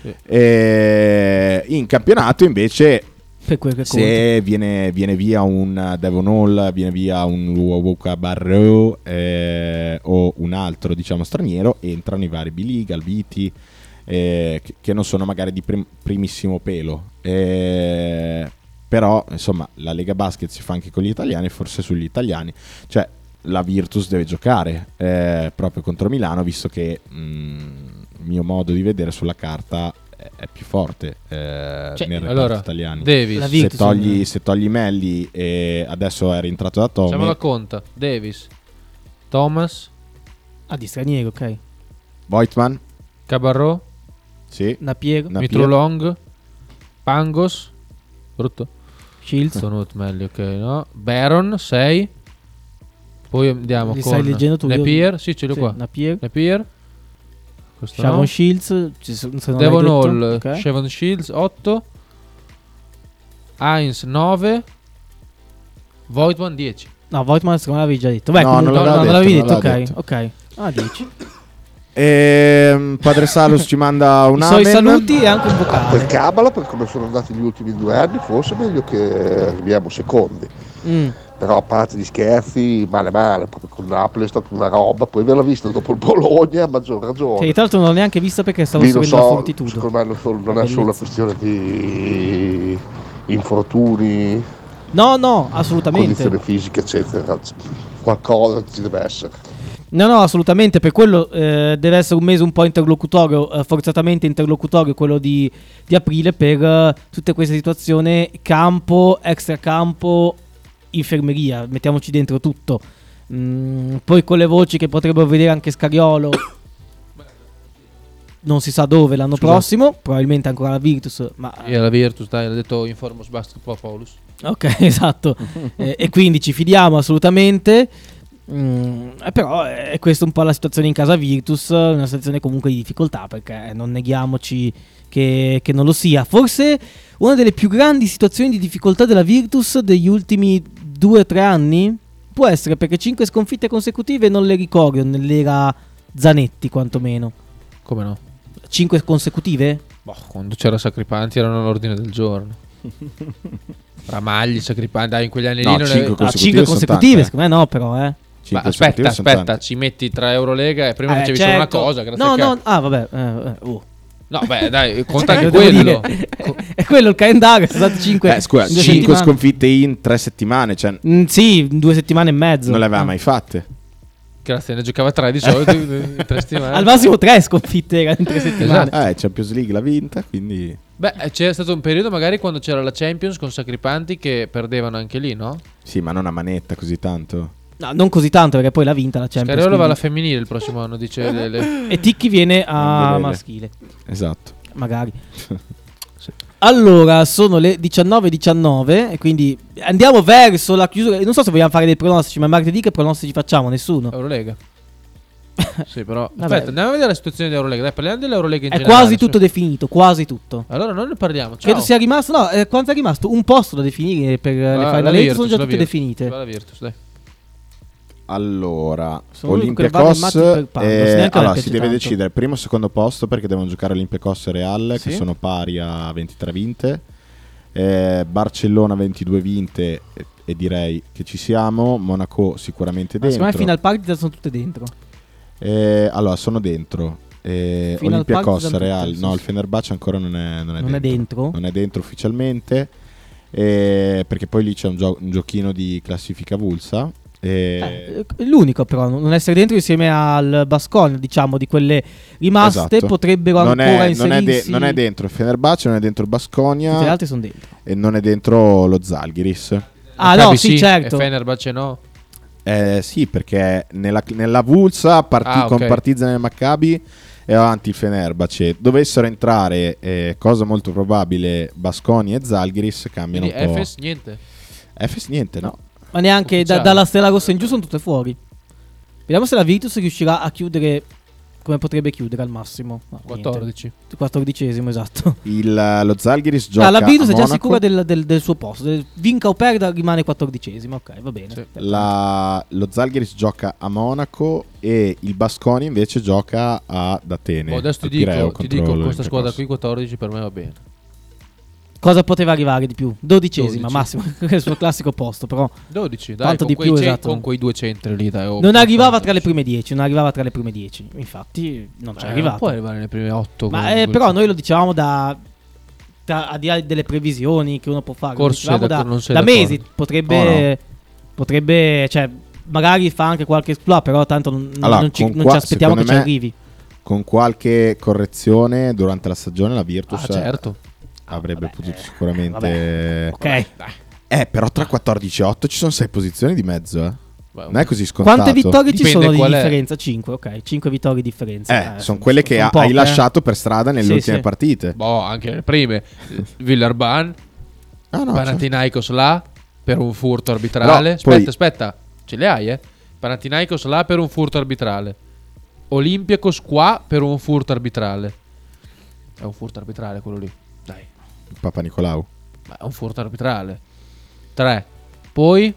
Sì. E in campionato invece Per quel che se viene, viene via un Devon Hall, viene via un Luovuka Barreau eh, o un altro diciamo straniero, entrano i vari Billy, Galviti, eh, che, che non sono magari di prim- primissimo pelo. Eh, però insomma la Lega Basket si fa anche con gli italiani, forse sugli italiani. Cioè la Virtus deve giocare eh, proprio contro Milano, visto che mm, il mio modo di vedere sulla carta è, più forte eh, Cioè, nel reparto allora, italiani. Davis. Se togli, se togli Melli e adesso è rientrato da Tommy, Facciamo la conta. Davis, Thomas, Ah, di stranieri, ok. Voigtman, Cabarro, sì, Napier. Mitrolong, Pangos, brutto. Shields. Sonut meglio, ok, no? Baron, 6. Poi andiamo Li con stai leggendo tu? Io- Napier, sì, ce l'ho Sì, qua. Napier. Napier. Questo Sharon no. Shields. Devon detto, Hall, ok. Shevon Shields 8. Heinz 9. Voigtman 10. No, Voigtman secondo me l'avevi già detto. Beh, No, non l'aveva no, l'avevi detto, detto, non ok. Ah, 10. Ehm, Padre Salus ci manda un I suoi amen. saluti e anche un Per vocale. Cabala, per come sono andati gli ultimi due anni, forse è meglio che arriviamo secondi. Mm. Però a parte gli scherzi, male male, proprio con Napoli è stata una roba, poi ve l'ha vista dopo il Bologna, a maggior ragione. Che tra l'altro non l'ho neanche vista perché stavo Lì seguendo la so, fortitudo. secondo me non, solo- non è solo una questione di infortuni, No, no, assolutamente. condizioni fisiche, eccetera. Qualcosa ci deve essere. No, no, assolutamente. Per quello eh, deve essere un mese un po' interlocutorio, eh, forzatamente interlocutorio quello di, di aprile per eh, tutte queste situazioni campo, extracampo, infermeria. Mettiamoci dentro tutto. Mm, poi con le voci che potrebbero vedere anche Scariolo. Non si sa dove l'anno Scusa. prossimo, probabilmente ancora la Virtus, ma E la Virtus, dai, l'ha detto Informos Basketball Paulus. Ok, esatto. Eh, e quindi ci fidiamo assolutamente. Mm, eh, però è questa un po' la situazione in casa Virtus, una situazione comunque di difficoltà perché non neghiamoci che, che non lo sia. Forse una delle più grandi situazioni di difficoltà della Virtus degli ultimi due o tre anni, può essere perché 5 sconfitte consecutive non le ricordo nell'era Zanetti quantomeno. Come no? 5 consecutive? Boh, quando c'era Sacripanti erano all'ordine del giorno. Ramagli, Sacripanti, dai, in quegli anni No, lì non cinque è... consecutive Ah, 5 sono consecutive, tante, eh. secondo me no, però, eh. Ma aspetta, aspetta, tante. ci metti 3 Eurolega e prima Eh, facevi solo una certo. cosa. grazie No, a che- no, ah, vabbè. eh, oh. No, beh, dai, conta Cioè, anche devo quello. è quello il calendario, sono stati 5 Eh, scusa, 5 sconfitte in 3 settimane, cioè Mm, sì, in due settimane e mezzo. non le aveva Ah. mai fatte. Grazie, ne giocava 3 di solito in 3 settimane. Al massimo 3 sconfitte in tre settimane. Eh, Champions League l'ha vinta, quindi Beh, eh, c'era stato un periodo magari quando c'era la Champions con Sacripanti che perdevano anche lì, no? sì, ma non a manetta così tanto. No, non così tanto perché poi l'ha vinta la Champions. Scariolo va alla femminile il prossimo anno, dice Lele. E Ticchi viene a maschile, Esatto. magari. Allora, sono le 19.19 e quindi andiamo verso la chiusura. Non so se vogliamo fare dei pronostici, ma martedì che pronostici facciamo? Nessuno. Eurolega. sì, però. Vabbè. Aspetta, andiamo a vedere la situazione dell'Eurolega. Dai, parliamo dell'Eurolega in È generale, quasi su. tutto definito, quasi tutto. Allora non ne parliamo. Ciao. Credo sia rimasto, no, eh, quanto è rimasto? Un posto da definire per eh, le Final la sono già tutte definite. va la Virtus, dai. Allora, Sono Olympiacos eh, me allora, si deve tanto. decidere primo o secondo posto perché devono giocare Olympiacos e Real Sì. che sono pari a 23 vinte. Eh, Barcellona 22 vinte e, e direi che ci siamo. Monaco sicuramente Ma secondo me dentro. Final Partita sono tutte dentro. Eh, allora, sono dentro. Eh, Olympiacos, Real. No, il Fenerbahce ancora non è, non è Non è dentro. dentro? Non è dentro ufficialmente. eh, perché poi lì c'è un, gio- un giochino di classifica vulsa. Eh, Eh, l'unico però, non essere dentro insieme al Bascon, diciamo, di quelle rimaste, esatto. potrebbero non ancora è, non, è de- non è dentro il Fenerbahce, non è dentro il Tutti gli Basconia altri sono dentro. e non è dentro lo Zalgiris. Ah Maccabi no, sì, certo. E Fenerbahce no. Eh, sì, perché nella, nella Vulsa parti- Ah, ok. con Partizan e Maccabi e avanti il Fenerbahce. Dovessero entrare, eh, cosa molto probabile, Basconia e Zalgiris cambiano Quindi un po'. Efes niente. Efes niente, no? Ma neanche da- dalla Stella Rossa in giù sono tutte fuori. Vediamo se la Virtus riuscirà a chiudere come potrebbe chiudere al massimo. No, niente. 14. 14esimo, esatto. Il, lo Zalgiris gioca Ah, la Virtus è già sicura del, del- del suo posto. Vinca o perda rimane 14esimo. Ok, va bene. Sì. La- lo Zalgiris gioca a Monaco e il Basconia invece gioca ad Atene. Oh, adesso ti dico, ti dico questa squadra qui 14 per me va bene. Cosa poteva arrivare di più? 12esima 12. massimo. il suo classico posto, però 12, dai, Tanto con, di quei più, cen- esatto. con quei due centri lì, dai. oh, non arrivava favore. tra le prime 10. Non arrivava tra le prime 10. Infatti, non c'è Eh, arrivato. Non può arrivare nelle prime 8. Ma eh, però noi lo dicevamo da. da- al di là delle previsioni che uno può fare, Corso da, d'accordo- non sei da d'accordo. mesi. Potrebbe. Potrebbe. Cioè, magari fa anche qualche exploit, però tanto non, Allora, non ci, non qua- ci aspettiamo che ci arrivi. Con qualche correzione durante la stagione la Virtus Ah, certo. Avrebbe Vabbè, potuto eh, sicuramente... Ok. Eh, però tra 14 e 8 ci sono 6 posizioni di mezzo, eh. Non è così scontato. Quante vittorie ci Dipende sono di differenza? 5, ok. 5 vittorie di differenza. Eh, sono quelle che ha- poche, hai eh. lasciato per strada nelle Sì, ultime sì. partite. Boh, anche le prime. Villarban, Ah, no, Panathinaikos là per un furto arbitrale. No, aspetta, poi- aspetta, ce le hai, eh? Panathinaikos là per un furto arbitrale. Olympiacos qua per un furto arbitrale. È un furto arbitrale quello lì. Papa Nicolau. ma è un furto arbitrale. 3. Poi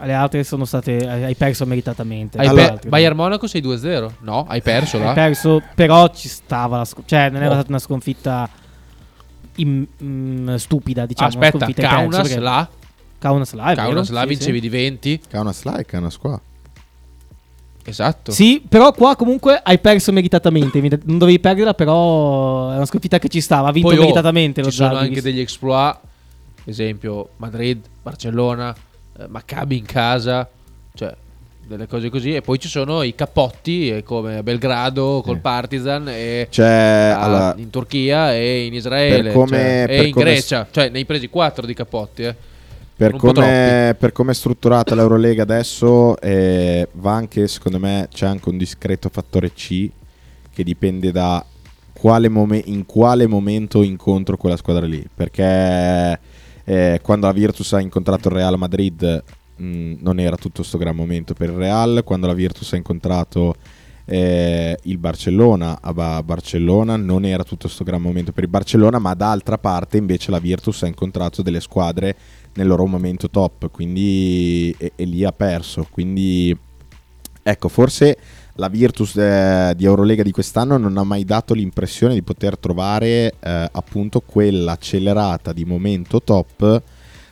Le altre sono state. Hai perso meritatamente. hai per- Bayern Monaco sei 2-0. No, hai perso là. Hai perso, però ci stava la sc- Cioè, non era Oh. stata una sconfitta im- mm, stupida, diciamo. una Aspetta, Kaunas là. Kaunas là, è Kaunas là vincevi sì. di 20. Kaunas là e Kaunas qua. Esatto. Sì, però qua comunque hai perso meritatamente. Non dovevi perderla, però è una sconfitta che ci stava. Ha vinto Poi, oh, meritatamente lo Ci sono anche degli exploit, esempio Madrid, Barcellona, eh, Maccabi in casa, cioè delle cose così. E poi ci sono i cappotti eh, come Belgrado col Eh. Partizan e Cioè, a- allora, in Turchia e in Israele Per come- cioè, per e in come- Grecia. Cioè, ne hai presi quattro di cappotti. Eh. Per come, per come è strutturata l'Eurolega adesso, eh, va anche, secondo me, c'è anche un discreto fattore C che dipende da quale mome- in quale momento incontro quella squadra lì. Perché eh, quando la Virtus ha incontrato il Real Madrid mh, non era tutto sto gran momento per il Real. Quando la Virtus ha incontrato eh, il Barcellona a Ba- Barcellona non era tutto sto gran momento per il Barcellona, ma d'altra parte invece la Virtus ha incontrato delle squadre nel loro momento top, quindi e, e lì ha perso. Quindi ecco, forse la Virtus eh, di Eurolega di quest'anno non ha mai dato l'impressione di poter trovare eh, appunto quella accelerata di momento top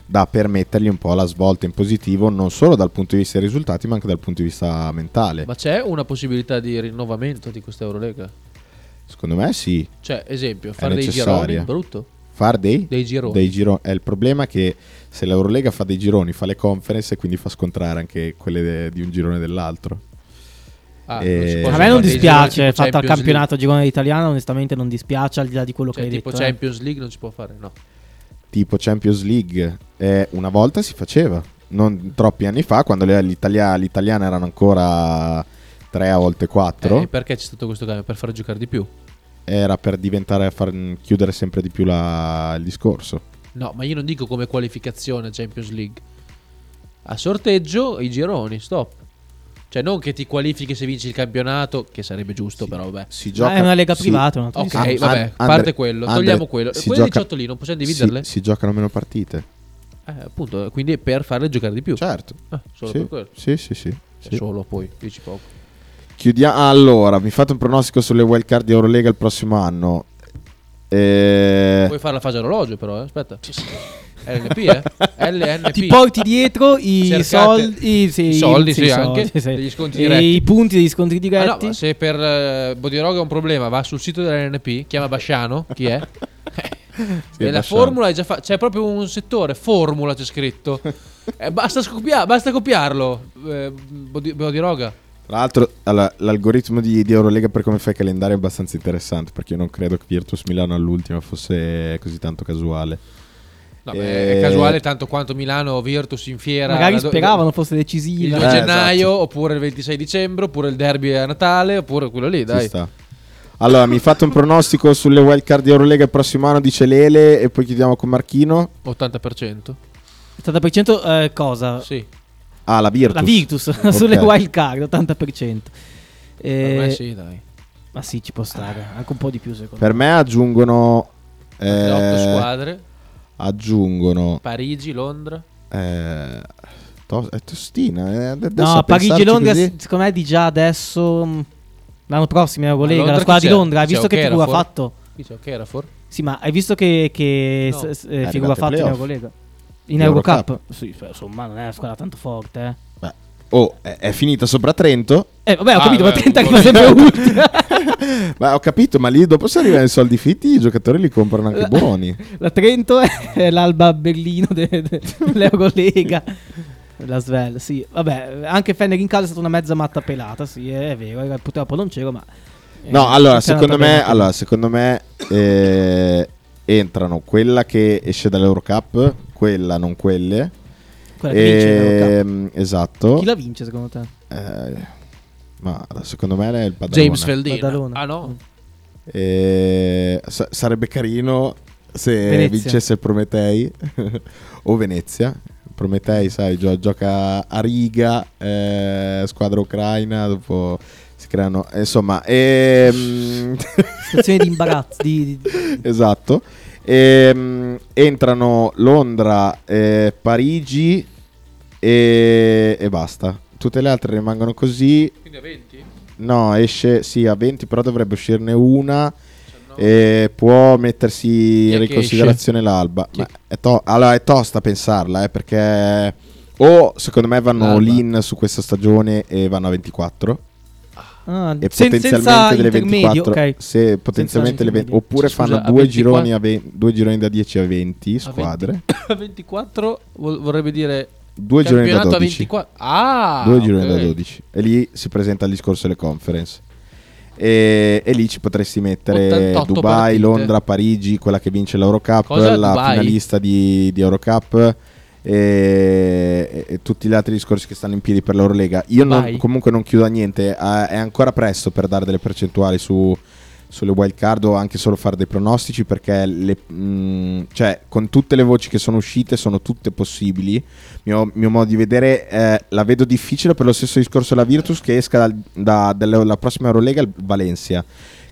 da permettergli un po' la svolta in positivo non solo dal punto di vista dei risultati ma anche dal punto di vista mentale. Ma c'è una possibilità di rinnovamento di questa Eurolega? Secondo me sì. Cioè, esempio, fare dei gironi, brutto. Far dei? Dei gironi. Dei giro- È il problema che se l'Eurolega fa dei gironi, fa le conference e quindi fa scontrare anche quelle de- di un girone dell'altro. Ah, Eh, non si A me non fare dispiace, gironi tipo fatto al campionato girone italiano, onestamente non dispiace al di là di quello League. che Cioè, hai tipo detto. eh. Champions League non si può fare, no. Tipo Champions League, eh, una volta si faceva, non troppi anni fa, quando l'Italia- l'italiana erano ancora 3 a volte 4, Eh, perché c'è stato questo cambio? Per far giocare di più? Era per diventare, far chiudere sempre di più la- il discorso. No, ma io non dico come qualificazione Champions League. A sorteggio i gironi, stop. Cioè non che ti qualifichi se vinci il campionato, che sarebbe giusto, però vabbè. Si Ah, è una lega privata, un altro Ok, vabbè, An- parte Andre- quello, Andre, togliamo quello. si Quelle gioca- 18 lì non possiamo si- dividerle? Si, giocano meno partite. Eh, appunto, quindi è per farle giocare di più. Certo. Eh, solo Sì, per quello. sì, sì, sì, sì. Solo poi, dici poco. Chiudiamo. Allora, mi fate un pronostico sulle wild card di Eurolega il prossimo anno. Eh, Puoi fare la fase orologio però, eh? aspetta. LNP, eh? LNP. Ti porti dietro i Cercate- soldi, i- sì, i soldi, i- sì, i anche, sì. degli sconti E diretti. I punti degli scontri Ah, diretti. no, ma se per eh, Bodiroga è un problema, va sul sito dell'NP, chiama Basciano, chi è? Sì, e la formula è già fatta, c'è proprio un settore, formula c'è scritto. Eh, basta, scopia- basta copiarlo, eh, Bodi- Bodiroga. Tra l'altro, allora, l'algoritmo di, di Eurolega per come fa il calendario è abbastanza interessante perché io non credo che Virtus Milano all'ultima fosse così tanto casuale. No, Eh, beh, è casuale tanto quanto Milano Virtus in fiera. Magari do- speravano fosse il decisiva. 2 Eh, gennaio, esatto. oppure il 26 dicembre, oppure il derby a Natale, oppure quello lì, Ci dai. sta. Allora, mi fate un pronostico sulle wild card di Eurolega il prossimo anno, dice Lele, e poi chiudiamo con Marchino. 80%. 80% eh, cosa? Sì. Ah, la Virtus. La Virtus Ok. sulle wild card, 80%. Per Eh, me sì, dai. Ma sì, ci può stare, anche un po' di più secondo Per me aggiungono... Le 8 eh, squadre, aggiungono... Parigi, Londra. Eh, to- è tostina. eh, adesso me. a No, Parigi Londra così- secondo me di già adesso mh, l'anno prossimo Eurolega, Londra la squadra di? Londra, hai visto che figura ha fatto? Chi c'è? Che era for? Sì, ma hai visto che, che No. s- s- eh, figura ha fatto in. Eurolega? In Eurocup? Eurocup. Sì, f- insomma, non è una squadra tanto forte, eh. Beh, oh, è, è finita sopra Trento. Eh, vabbè, ho Ah, capito, ma beh, Trento arriva sempre ultima. Ma ho capito, ma lì dopo se arrivano i soldi fitti, i giocatori li comprano anche buoni. La Trento è l'Alba Berlino de- de- dell'Eurolega. La Svel, sì. Vabbè, anche Fenner in casa è stata una mezza matta pelata, sì, è vero. era- Purtroppo non c'ero, ma... eh, No, allora, c'è secondo me, allora, secondo me eh, entrano quella che esce dall'Eurocup, quella, non quelle. Quella che vince l'Eurocup. Ehm, esatto. Chi la vince secondo te? Eh, ma secondo me è il Padalone. James Feldino. Badalona. Ah no? Eh, sa- sarebbe carino se Venezia. vincesse il Prometei o Venezia. Prometei, sai, gio- gioca a riga, eh, squadra ucraina, dopo si creano... Insomma, ehm, Situazione di imbarazzo. Di, di- esatto. Ehm, entrano Londra, eh, Parigi e, e basta. Tutte le altre rimangono così. Quindi a 20? No, esce sì a 20, però dovrebbe uscirne una. E può mettersi in riconsiderazione l'alba. Chi- Ma è, to- allora, è tosta pensarla, eh, perché o secondo me vanno L'Alba. all-in su questa stagione e vanno a 24 ah, e sen- potenzialmente delle intermedio, 24 ok. se potenzialmente le 20 intermedio. oppure Scusa, fanno a due 24 gironi, a ve- due gironi da 10 a 20 A squadre 20 A 24 vol- vorrebbe dire due gironi da campionato a 12 24. Ah! due gironi ok. da 12 e lì si presenta il discorso delle conference e, e lì ci potresti mettere 88 Dubai, partite. Londra, Parigi quella che vince l'Eurocup Cosa? la Dubai? finalista di, di Eurocup e, e tutti gli altri discorsi che stanno in piedi per l'Eurolega io non- comunque non chiudo a niente eh, è ancora presto per dare delle percentuali su sulle wild card o anche solo fare dei pronostici perché le, mm, cioè, con tutte le voci che sono uscite sono tutte possibili. Mio, mio modo di vedere eh, la vedo difficile per lo stesso discorso della Virtus che esca dal- da, dalla la prossima Eurolega il Valencia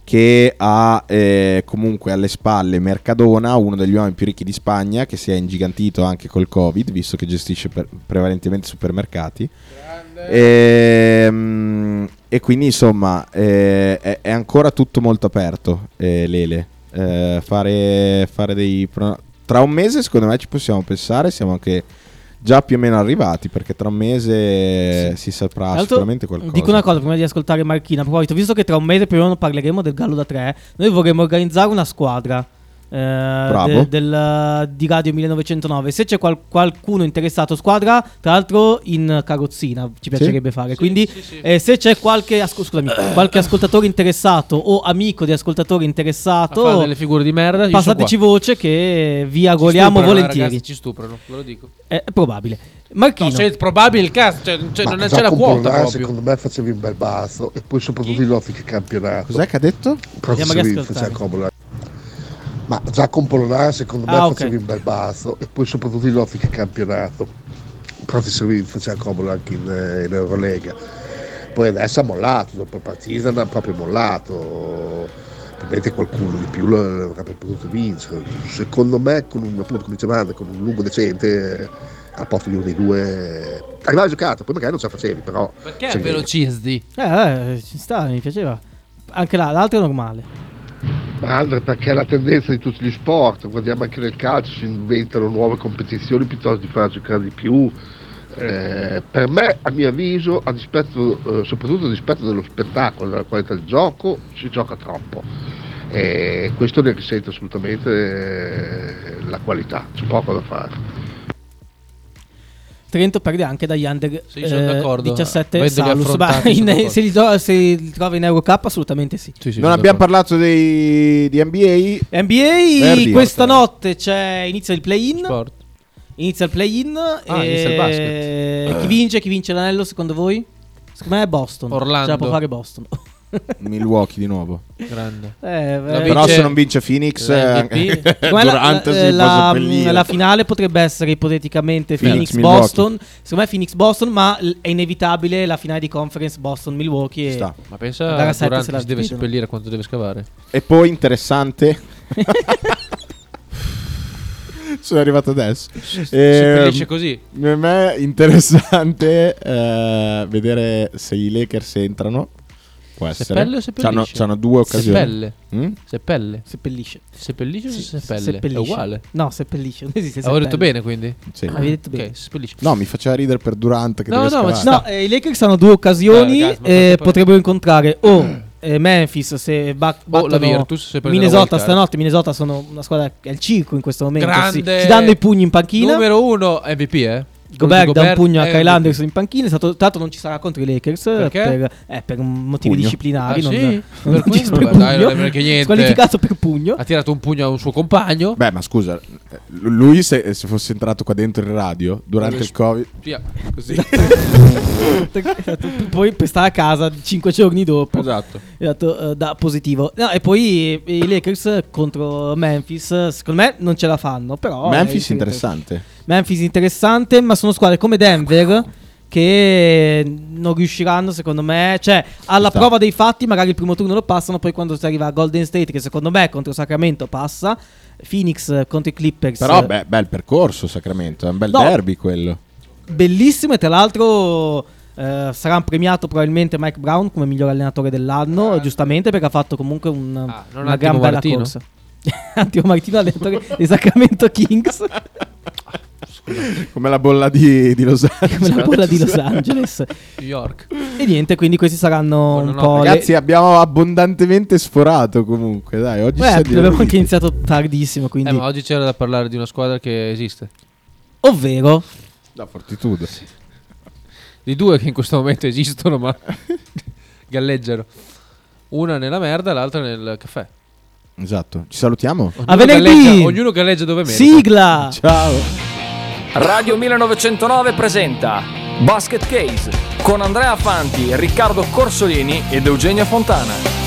che ha eh, comunque alle spalle Mercadona, uno degli uomini più ricchi di Spagna, che si è ingigantito anche col Covid, visto che gestisce per- prevalentemente supermercati. Ehm, E, quindi insomma eh, è, è ancora tutto molto aperto, eh, Lele. Eh, fare, fare dei... pro- Tra un mese secondo me ci possiamo pensare, siamo anche già più o meno arrivati, perché tra un mese si saprà l'altro, sicuramente qualcosa. Dico una cosa prima di ascoltare Marchina. A proposito, visto che tra un mese più o meno parleremo del Gallo da 3, noi vorremmo organizzare una squadra. Eh, de- del- di Radio 1909 se c'è qual- qualcuno interessato squadra tra l'altro in carrozzina ci piacerebbe fare. Quindi eh, se c'è qualche, asco- scusami, qualche ascoltatore interessato o amico di ascoltatore A interessato fare delle figure di merda. passateci voce che vi agoliamo volentieri Ragazzi, ci stuprano, ve lo dico. è probabile. Marchino. No, se è probabile il cazzo, cioè, cioè, non c'è la quota secondo me facevi un bel bazzo e poi soprattutto in ottica campionato. Cos'è che ha detto? Proprio Andiamo a faceva comodo. Ma già con Polonara secondo me Ah, ok. facevi un bel bazzo e poi soprattutto in ottica campionato. Proprio se faceva comodo anche in, eh, in Eurolega. Poi adesso ha mollato, dopo il Partizan ha proprio mollato. Probabilmente qualcuno di più avrebbe potuto vincere. Secondo me con un, appunto, come dicevamo, con un lungo decente eh, al posto di uno dei due arrivava giocato, poi magari non ce la facevi, però Perché velocisdi? eh, eh, ci sta mi piaceva anche là l'altro è normale Ma Andre, perché è la tendenza di tutti gli sport, guardiamo anche nel calcio, si inventano nuove competizioni piuttosto di far giocare di più. Eh, per me, a mio avviso, a dispetto, eh, soprattutto a dispetto dello spettacolo, della qualità del gioco, si gioca troppo. E questo ne risente assolutamente eh, la qualità, c'è poco da fare. Trento perde anche dagli under Sì, eh, d'accordo. 17 Avendoli Salus Ma in- se, li do- se li trova in Eurocup assolutamente sì Sì, sì, non abbiamo parlato dei, di NBA. NBA Verdi, questa notte c'è inizia il play-in Sport. inizia il play-in Ah, e inizia il basket. chi vince chi vince l'anello secondo voi? secondo me è Boston Orlando. ce la può fare Boston Milwaukee di nuovo. Grande. Eh, eh, Però se non vince Phoenix eh, Secondo me la, Durant la- si la- la finale potrebbe essere ipoteticamente Phoenix, Phoenix-Boston. Secondo me Phoenix-Boston, ma è inevitabile la finale di conference Boston-Milwaukee. e- Sta. Ma pensa a se che la si deve seppellire quanto deve scavare. E poi interessante. Sono arrivato adesso. Si Ehm, seppellisce così. Per me è interessante eh, vedere se i Lakers entrano. Può essere. Seppelle o seppellisce? C'hanno, c'hanno due occasioni. Seppelle. Mm? Seppelle. Seppellisce. Seppellisce o Sì, seppelle? seppellisce. È uguale. No, seppellisce. Non esiste Avevo detto bene quindi? Sì. Avevi detto bene. Ok, seppellisce. No, mi faceva ridere per Durant che No, deve no, ma No, eh, i Lakers hanno due occasioni ragazzi, e fate poi- potrebbero incontrare o eh, Memphis se ba- O la Virtus se Minnesota stanotte. Minnesota sono una squadra che è il circo in questo momento. Si, Grande. si danno i pugni in panchina. Numero uno MVP, eh? Gobert dà un pugno a Kyle. Anderson in panchina. è stato- Tra l'altro non ci sarà contro i Lakers Perché? per, eh, per motivi Pugno. disciplinari. Ah, non, sì? non Per ci- pugno? per Vabbè, dai, non è perché niente. Squalificato per pugno. Ha tirato un pugno a un suo compagno. Beh, ma scusa, lui se, se fosse entrato qua dentro in radio durante il Covid, Via. così. Esatto, Poi per stare a casa 5 giorni dopo. Esatto. È dato eh, da positivo. No, e poi i Lakers contro Memphis, secondo me non ce la fanno, però Memphis è interessante. Memphis interessante, ma sono squadre come Denver che non riusciranno secondo me, cioè alla sta. prova dei fatti magari il primo turno lo passano, poi quando si arriva a Golden State che secondo me contro Sacramento passa, Phoenix contro i Clippers Però beh, bel percorso Sacramento, è un bel No. derby quello. bellissimo e tra l'altro eh, sarà premiato probabilmente Mike Brown come miglior allenatore dell'anno, giustamente perché ha fatto comunque un, Ah, una gran bella Martino? corsa. Attimo Martino, allenatore dei Sacramento Kings, Come la bolla di, di Los Angeles. come la bolla di Los Angeles. New York. E niente, quindi questi saranno un Buonanotte. po' le- Ragazzi, abbiamo abbondantemente sforato comunque. Dai, oggi Beh, abbiamo anche iniziato tardissimo, Eh, quindi... ma oggi c'era da parlare di una squadra che esiste. Ovvero, Da fortitudo. Di due che in questo momento esistono, ma galleggiano. Una nella merda, l'altra nel caffè. Esatto. Ci salutiamo. Ognuno A venerdì! galleggia- ognuno galleggia dove merita. sigla! Ciao. Radio 1909 presenta Basket Case con Andrea Fanti, Riccardo Corsolini ed Eugenio Fontana.